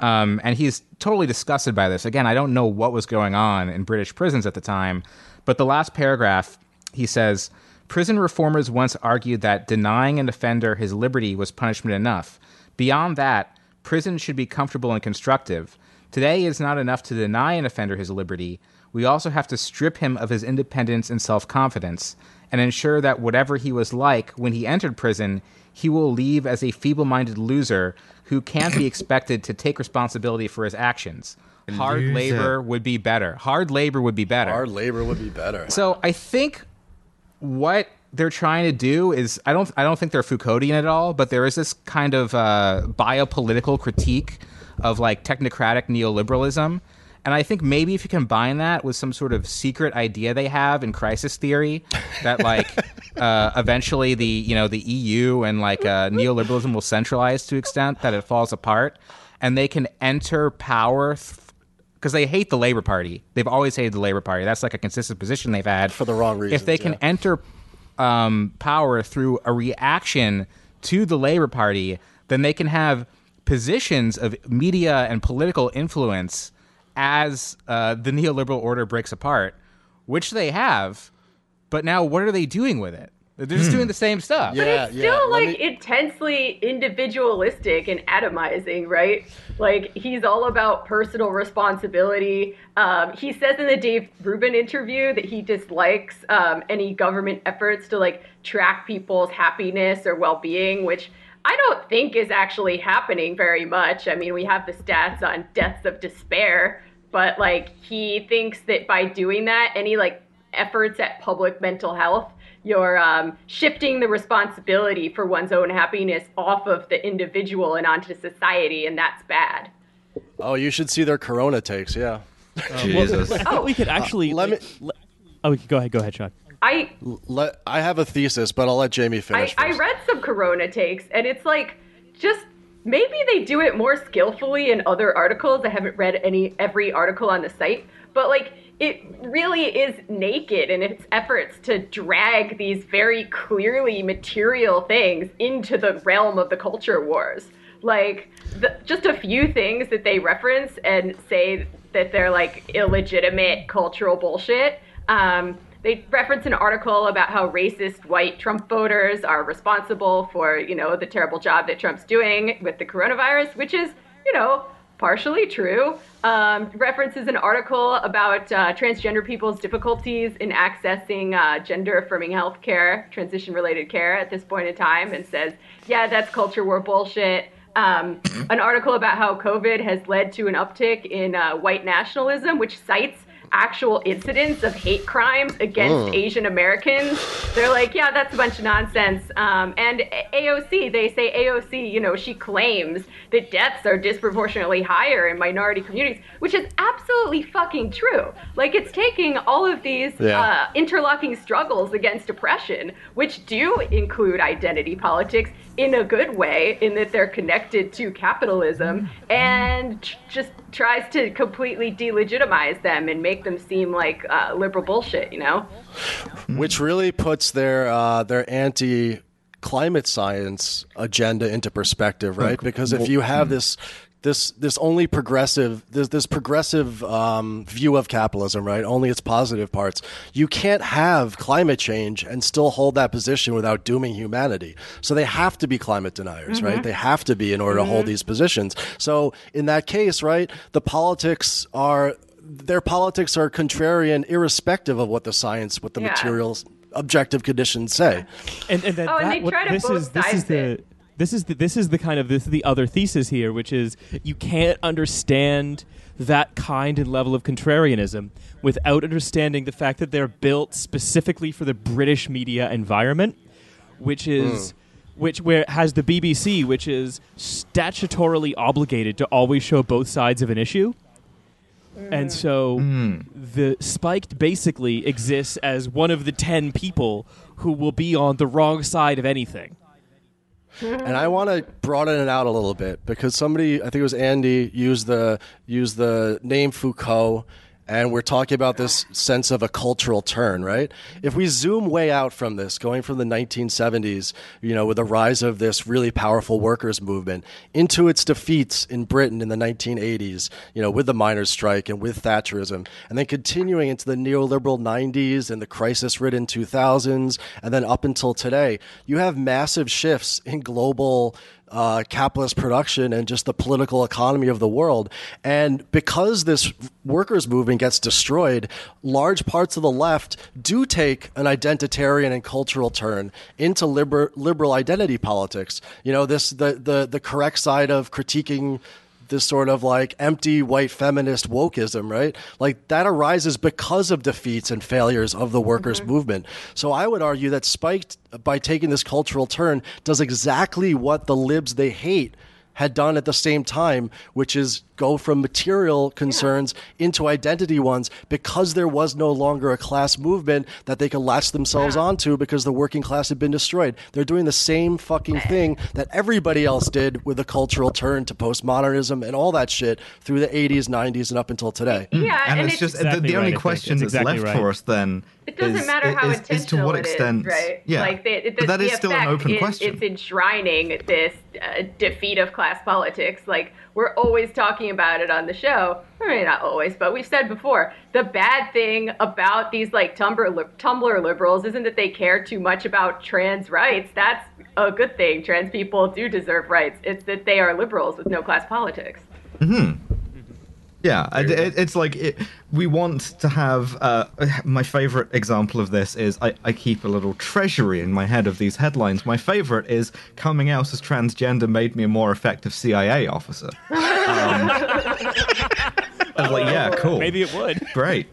Speaker 5: Um, and he's totally disgusted by this. Again, I don't know what was going on in British prisons at the time, but the last paragraph, he says, Prison reformers once argued that denying an offender his liberty was punishment enough. Beyond that, prison should be comfortable and constructive. Today it's not enough to deny an offender his liberty. We also have to strip him of his independence and self confidence and ensure that whatever he was like when he entered prison, he will leave as a feeble minded loser who can't be [laughs] expected to take responsibility for his actions. Hard
Speaker 3: Loser.
Speaker 5: labor would be better. Hard labor would be better.
Speaker 4: Our labor would be better.
Speaker 5: So I think what they're trying to do is I don't I don't think they're Foucauldian at all, but there is this kind of uh, biopolitical critique of like technocratic neoliberalism. And I think maybe if you combine that with some sort of secret idea they have in crisis theory, that like [laughs] uh, eventually the you know the EU and like uh, neoliberalism will centralize to extent that it falls apart, and they can enter power because they hate the Labor Party. They've always hated the Labor Party. That's like a consistent position they've had
Speaker 4: For the wrong reason.
Speaker 5: If they can
Speaker 4: yeah.
Speaker 5: enter um, power through a reaction to the Labor Party, then they can have positions of media and political influence as uh, the neoliberal order breaks apart, which they have. But now, what are they doing with it? They're just doing the same stuff.
Speaker 4: Hmm. Yeah,
Speaker 2: it's still
Speaker 4: let
Speaker 2: like
Speaker 4: me-
Speaker 2: intensely individualistic and atomizing, right? Like he's all about personal responsibility. Um, he says in the Dave Rubin interview that he dislikes um, any government efforts to like track people's happiness or well-being, which I don't think is actually happening very much. I mean, we have the stats on deaths of despair, but like he thinks that by doing that, any like efforts at public mental health you're um, shifting the responsibility for one's own happiness off of the individual and onto society, and that's bad.
Speaker 4: oh, you should see their Corona takes. Yeah.
Speaker 3: Jesus.
Speaker 1: I think we could actually.
Speaker 4: Uh, let me-
Speaker 1: le- oh, go ahead. Go ahead, Sean.
Speaker 2: I
Speaker 4: Let I have a thesis, but I'll let Jamie finish.
Speaker 2: I
Speaker 4: first.
Speaker 2: read some Corona takes, and it's like just maybe they do it more skillfully in other articles. I haven't read any every article on the site, but like it really is naked in its efforts to drag these very clearly material things into the realm of the culture wars. Like the, just a few things that they reference and say that they're like illegitimate cultural bullshit. Um, they reference an article about how racist white Trump voters are responsible for, you know, the terrible job that Trump's doing with the coronavirus, which is, you know, partially true. Um, references an article about uh, transgender people's difficulties in accessing uh, gender affirming health care, transition related care at this point in time, and says, yeah, that's culture war bullshit. Um, an article about how COVID has led to an uptick in uh, white nationalism, which cites actual incidents of hate crimes against Asian Americans. They're like, yeah, that's a bunch of nonsense. Um, and AOC, they say AOC, you know, she claims that deaths are disproportionately higher in minority communities, which is absolutely fucking true. Like, it's taking all of these
Speaker 4: Yeah.
Speaker 2: uh, interlocking struggles against oppression, which do include identity politics in a good way, in that they're connected to capitalism, and tr- just tries to completely delegitimize them and make them seem like uh, liberal bullshit, you know?
Speaker 4: which really puts their uh, their anti climate science agenda into perspective, right? Because if you have this this this only progressive this this progressive um, view of capitalism, right? Only its positive parts. You can't have climate change and still hold that position without dooming humanity. So they have to be climate deniers, right? They have to be in order to hold these positions. So in that case, right, the politics are their politics are contrarian, irrespective of what the science, what the
Speaker 2: Yeah.
Speaker 4: materials, objective conditions say.
Speaker 1: And and then
Speaker 2: Oh, and
Speaker 1: that,
Speaker 2: they
Speaker 1: what-
Speaker 2: try to
Speaker 1: this
Speaker 2: both
Speaker 1: is this is the
Speaker 2: it.
Speaker 1: This is the this is the kind of this is the other thesis here, which is you can't understand that kind and level of contrarianism without understanding the fact that they're built specifically for the British media environment, which hmm. is which where it has the BBC, which is statutorily obligated to always show both sides of an issue. And mm. so hmm. the spiked basically exists as one of the 10 people who will be on the wrong side of anything.
Speaker 4: And I want to broaden it out a little bit because somebody, I think it was Andy, used the used the name Foucault, and we're talking about this sense of a cultural turn, right? If we zoom way out from this, going from the 1970s, you know, with the rise of this really powerful workers' movement, into its defeats in Britain in the 1980s, you know, with the miners' strike and with Thatcherism, and then continuing into the neoliberal 90s and the crisis-ridden 2000s, and then up until today, you have massive shifts in global uh, capitalist production and just the political economy of the world. And because this workers' movement gets destroyed, large parts of the left do take an identitarian and cultural turn into liber- liberal identity politics. You know, this the the the correct side of critiquing this sort of like empty white feminist wokeism, right? Like that arises because of defeats and failures of the workers' mm-hmm. movement. So I would argue that Spiked, by taking this cultural turn, does exactly what the libs they hate had done at the same time, which is go from material concerns yeah. into identity ones because there was no longer a class movement that they could latch themselves yeah. onto because the working class had been destroyed. They're doing the same fucking thing that everybody else did with the cultural turn to postmodernism and all that shit through the 80s, 90s, and up until today.
Speaker 2: Yeah, mm.
Speaker 3: and, and it's, it's, just exactly the, the right, only question that's exactly left right. for us then
Speaker 2: it doesn't
Speaker 3: is,
Speaker 2: matter how
Speaker 3: is,
Speaker 2: intentional
Speaker 3: is to what extent,
Speaker 2: is, right?
Speaker 3: Yeah,
Speaker 2: like the, the,
Speaker 3: but that is still an open
Speaker 2: is,
Speaker 3: question.
Speaker 2: It's enshrining this uh, defeat of class politics. Like we're always talking about it on the show. I mean, not always, but we've said before the bad thing about these like Tumblr Tumblr liberals isn't that they care too much about trans rights. That's a good thing. Trans people do deserve rights. It's that they are liberals with no class politics.
Speaker 3: Hmm. Yeah, it, it's like it, we want to have. Uh, my favorite example of this is I, I, keep a little treasury in my head of these headlines. My favorite is coming out as transgender made me a more effective CIA officer. [laughs] Um, I was like, yeah, cool.
Speaker 1: Maybe it would.
Speaker 3: Great.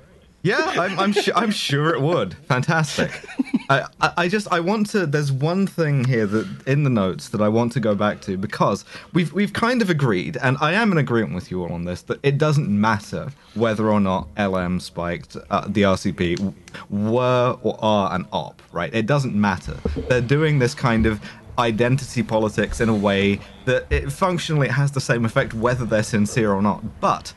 Speaker 3: Yeah, I'm I'm, su- I'm sure it would. Fantastic. [laughs] I, I, I just I want to. There's one thing here that in the notes that I want to go back to because we've we've kind of agreed, and I am in agreement with you all on this that it doesn't matter whether or not LM spiked uh, the RCP were or are an op, right? It doesn't matter. They're doing this kind of identity politics in a way that it functionally has the same effect whether they're sincere or not. But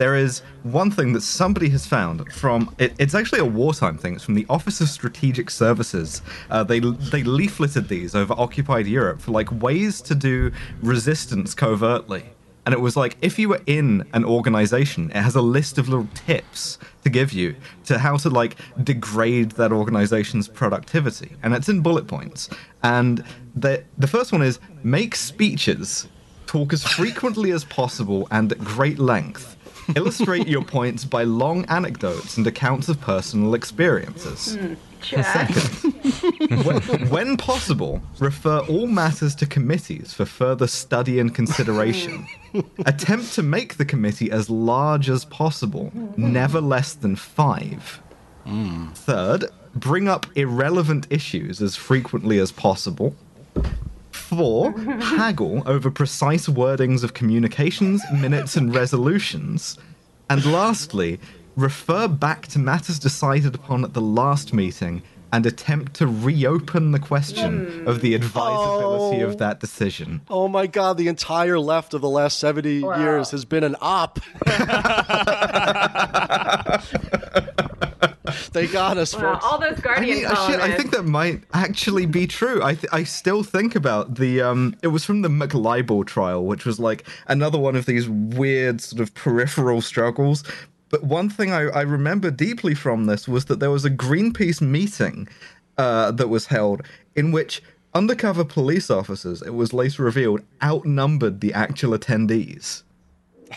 Speaker 3: there is one thing that somebody has found from it, it's actually a wartime thing. It's from the Office of Strategic Services. Uh, they they leafleted these over occupied Europe for like ways to do resistance covertly. And it was like if you were in an organization, it has a list of little tips to give you to how to like degrade that organization's productivity, and it's in bullet points. And the the first one is make speeches talk as frequently as possible and at great length Illustrate your points by long anecdotes and accounts of personal experiences. Mm, Second, [laughs] when, when, possible, refer all matters to committees for further study and consideration. [laughs] Attempt to make the committee as large as possible, never less than five. Mm. Third, bring up irrelevant issues as frequently as possible. Four, haggle over precise wordings of communications, minutes, and resolutions. And lastly, refer back to matters decided upon at the last meeting and attempt to reopen the question mm. of the advisability oh. of that decision.
Speaker 4: Oh my god, the entire left of the last 70 wow. years has been an op. [laughs] they got us. Wow,
Speaker 2: all those Guardian
Speaker 3: I, mean, shit, I think that might actually be true. I th- I still think about the um. It was from the McLibel trial, which was like another one of these weird sort of peripheral struggles. But one thing I, I remember deeply from this was that there was a Greenpeace meeting uh, that was held in which undercover police officers, it was later revealed, outnumbered the actual attendees.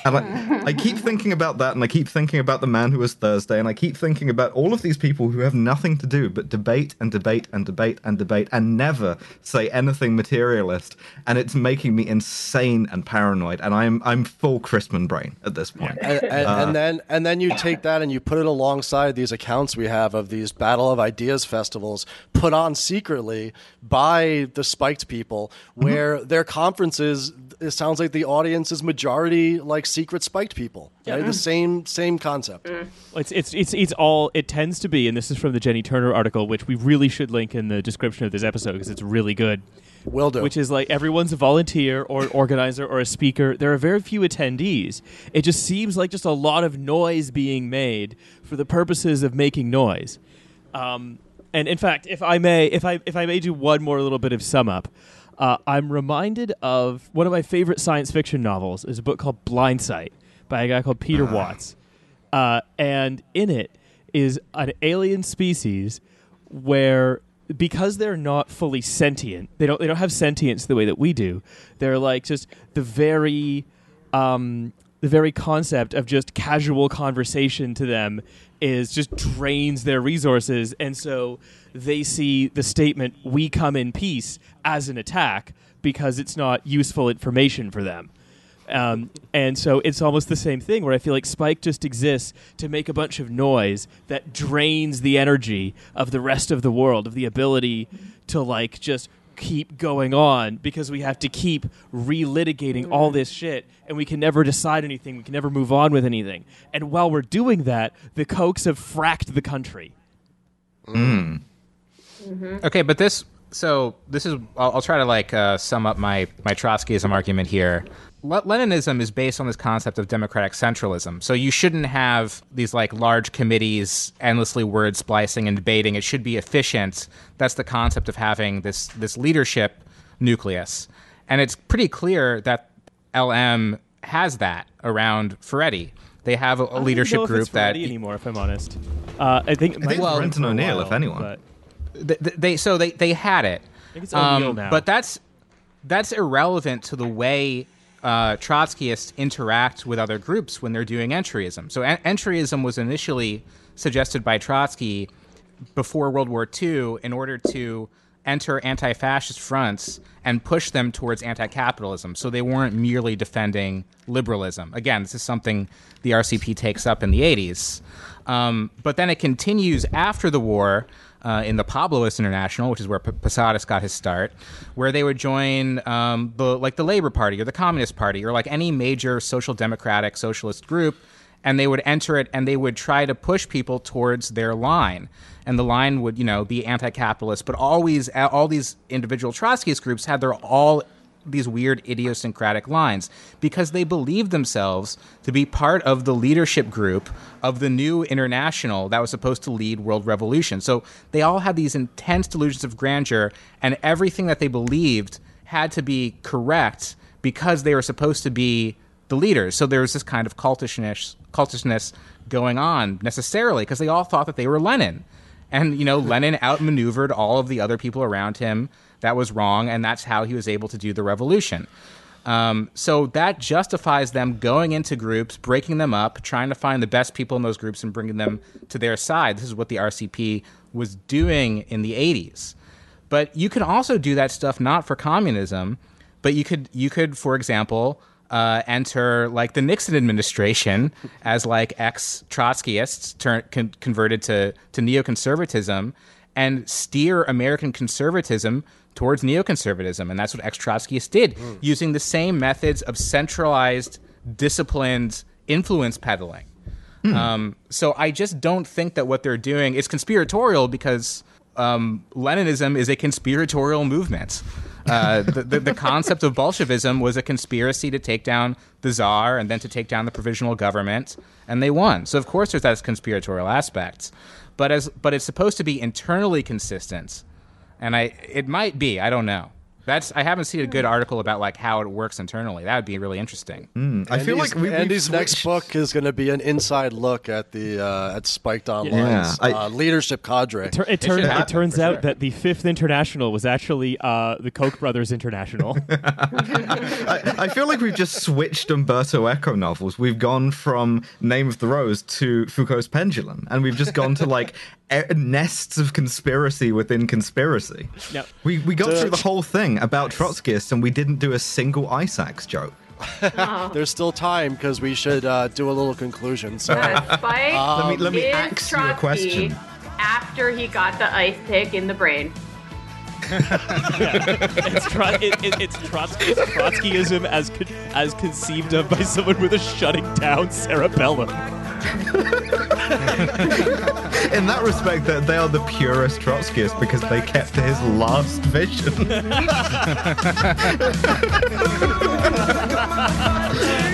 Speaker 3: And I, I keep [laughs] thinking about that, and I keep thinking about the man who was Thursday, and I keep thinking about all of these people who have nothing to do but debate and debate and debate and debate and never say anything materialist. And it's making me insane and paranoid. And I'm I'm full Chrisman brain at this point.
Speaker 4: And, and, uh, and then and then you take that and you put it alongside these accounts we have of these Battle of Ideas festivals put on secretly by the spiked people, where mm-hmm. their conferences it sounds like the audience is majority like secret spiked people. Yeah. Right? The same same concept. Mm.
Speaker 1: It's it's it's it's all it tends to be, and this is from the Jenny Turner article, which we really should link in the description of this episode because it's really good.
Speaker 4: Will do.
Speaker 1: Which is like everyone's a volunteer or an organizer or a speaker. There are very few attendees. It just seems like just a lot of noise being made for the purposes of making noise. Um, and in fact, if I may, if I if I may do one more little bit of sum up, uh, I'm reminded of one of my favorite science fiction novels is a book called Blindsight by a guy called Peter uh. Watts, uh, and in it is an alien species where because they're not fully sentient. They don't they don't have sentience the way that we do. They're like just the very um, the very concept of just casual conversation to them is just drains their resources. And so they see the statement we come in peace as an attack because it's not useful information for them. Um, and so it's almost the same thing where I feel like Spike just exists to make a bunch of noise that drains the energy of the rest of the world, of the ability to like just keep going on because we have to keep relitigating all mm-hmm. this shit and we can never decide anything. We can never move on with anything. And while we're doing that, the Kochs have fracked the country. Mm. Mm-hmm.
Speaker 5: Okay, but this so this is I'll, I'll try to like uh, sum up my my Trotskyism argument here. Le- Leninism is based on this concept of democratic centralism. So you shouldn't have these like large committees endlessly word splicing and debating. It should be efficient. That's the concept of having this this leadership nucleus. And it's pretty clear that LM has that around Furedi. They have a, a
Speaker 1: I don't
Speaker 5: leadership
Speaker 1: know if
Speaker 5: group
Speaker 1: it's
Speaker 5: that
Speaker 1: Furedi anymore, if I'm honest. Uh, I think, it
Speaker 3: I think
Speaker 1: might have
Speaker 3: Brendan
Speaker 1: been for
Speaker 3: O'Neill, if anyone.
Speaker 1: but-
Speaker 5: th- th- they so they they had it.
Speaker 1: I think it's O'Neill now.
Speaker 5: But that's that's irrelevant to the way uh, Trotskyists interact with other groups when they're doing entryism. So en- entryism was initially suggested by Trotsky before World War II in order to enter anti-fascist fronts and push them towards anti-capitalism. So they weren't merely defending liberalism. Again, this is something the RCP takes up in the 80s. Um, but then it continues after the war uh, in the Pabloist International, which is where P- Posadas got his start, where they would join um, the like the Labor Party or the Communist Party or like any major social democratic socialist group, and they would enter it and they would try to push people towards their line, and the line would you know be anti-capitalist, but always all these individual Trotskyist groups had their all these weird idiosyncratic lines because they believed themselves to be part of the leadership group of the new international that was supposed to lead world revolution. So they all had these intense delusions of grandeur, and everything that they believed had to be correct because they were supposed to be the leaders. So there was this kind of cultishness, cultishness going on necessarily because they all thought that they were Lenin. And, you know, Lenin outmaneuvered all of the other people around him. That was wrong, and that's how he was able to do the revolution. Um, so that justifies them going into groups, breaking them up, trying to find the best people in those groups and bringing them to their side. This is what the RCP was doing in the 80s. But you can also do that stuff not for communism, but you could you could, for example, uh, enter like the Nixon administration [laughs] as like ex Trotskyists con- converted to to neoconservatism and steer American conservatism towards neoconservatism, and that's what ex Trotskyists did, using the same methods of centralized, disciplined influence peddling. Um, so I just don't think that what they're doing is conspiratorial because um, Leninism is a conspiratorial movement. Uh, the, the, the concept of Bolshevism was a conspiracy to take down the czar and then to take down the provisional government, and they won. So of course there's that conspiratorial aspect, but as but it's supposed to be internally consistent, and I it might be I don't know. That's I haven't seen a good article about like how it works internally. That would be really interesting.
Speaker 3: I feel like we,
Speaker 4: Andy's next book is going to be an inside look at the uh, at Spiked Online's
Speaker 3: I-
Speaker 4: uh, leadership cadre.
Speaker 1: Tur- it,
Speaker 5: It
Speaker 1: turn-
Speaker 5: should
Speaker 1: it turns out
Speaker 5: sure.
Speaker 1: that the fifth international was actually uh, the Koch brothers international. [laughs]
Speaker 3: I, I feel like we've just switched Umberto Eco novels. We've gone from Name of the Rose to Foucault's Pendulum, and we've just gone to like e- nests of conspiracy within conspiracy.
Speaker 1: Yep.
Speaker 3: We we got
Speaker 4: To-
Speaker 3: through the whole thing about Trotskyists, and we didn't do a single Isaacs joke.
Speaker 4: There's still time because we should uh, do a little conclusion. So
Speaker 2: Uh, [laughs] Spike
Speaker 3: Let me let me ask you a
Speaker 2: Trotsky
Speaker 3: question.
Speaker 2: After he got the ice pick in the brain. [laughs]
Speaker 1: it's, tro- it, it, it's, Trotsky, it's Trotskyism as con- as conceived of by someone with a shutting down cerebellum. [laughs]
Speaker 3: In that respect, that they are the purest Trotskyists because they kept to his last vision. [laughs]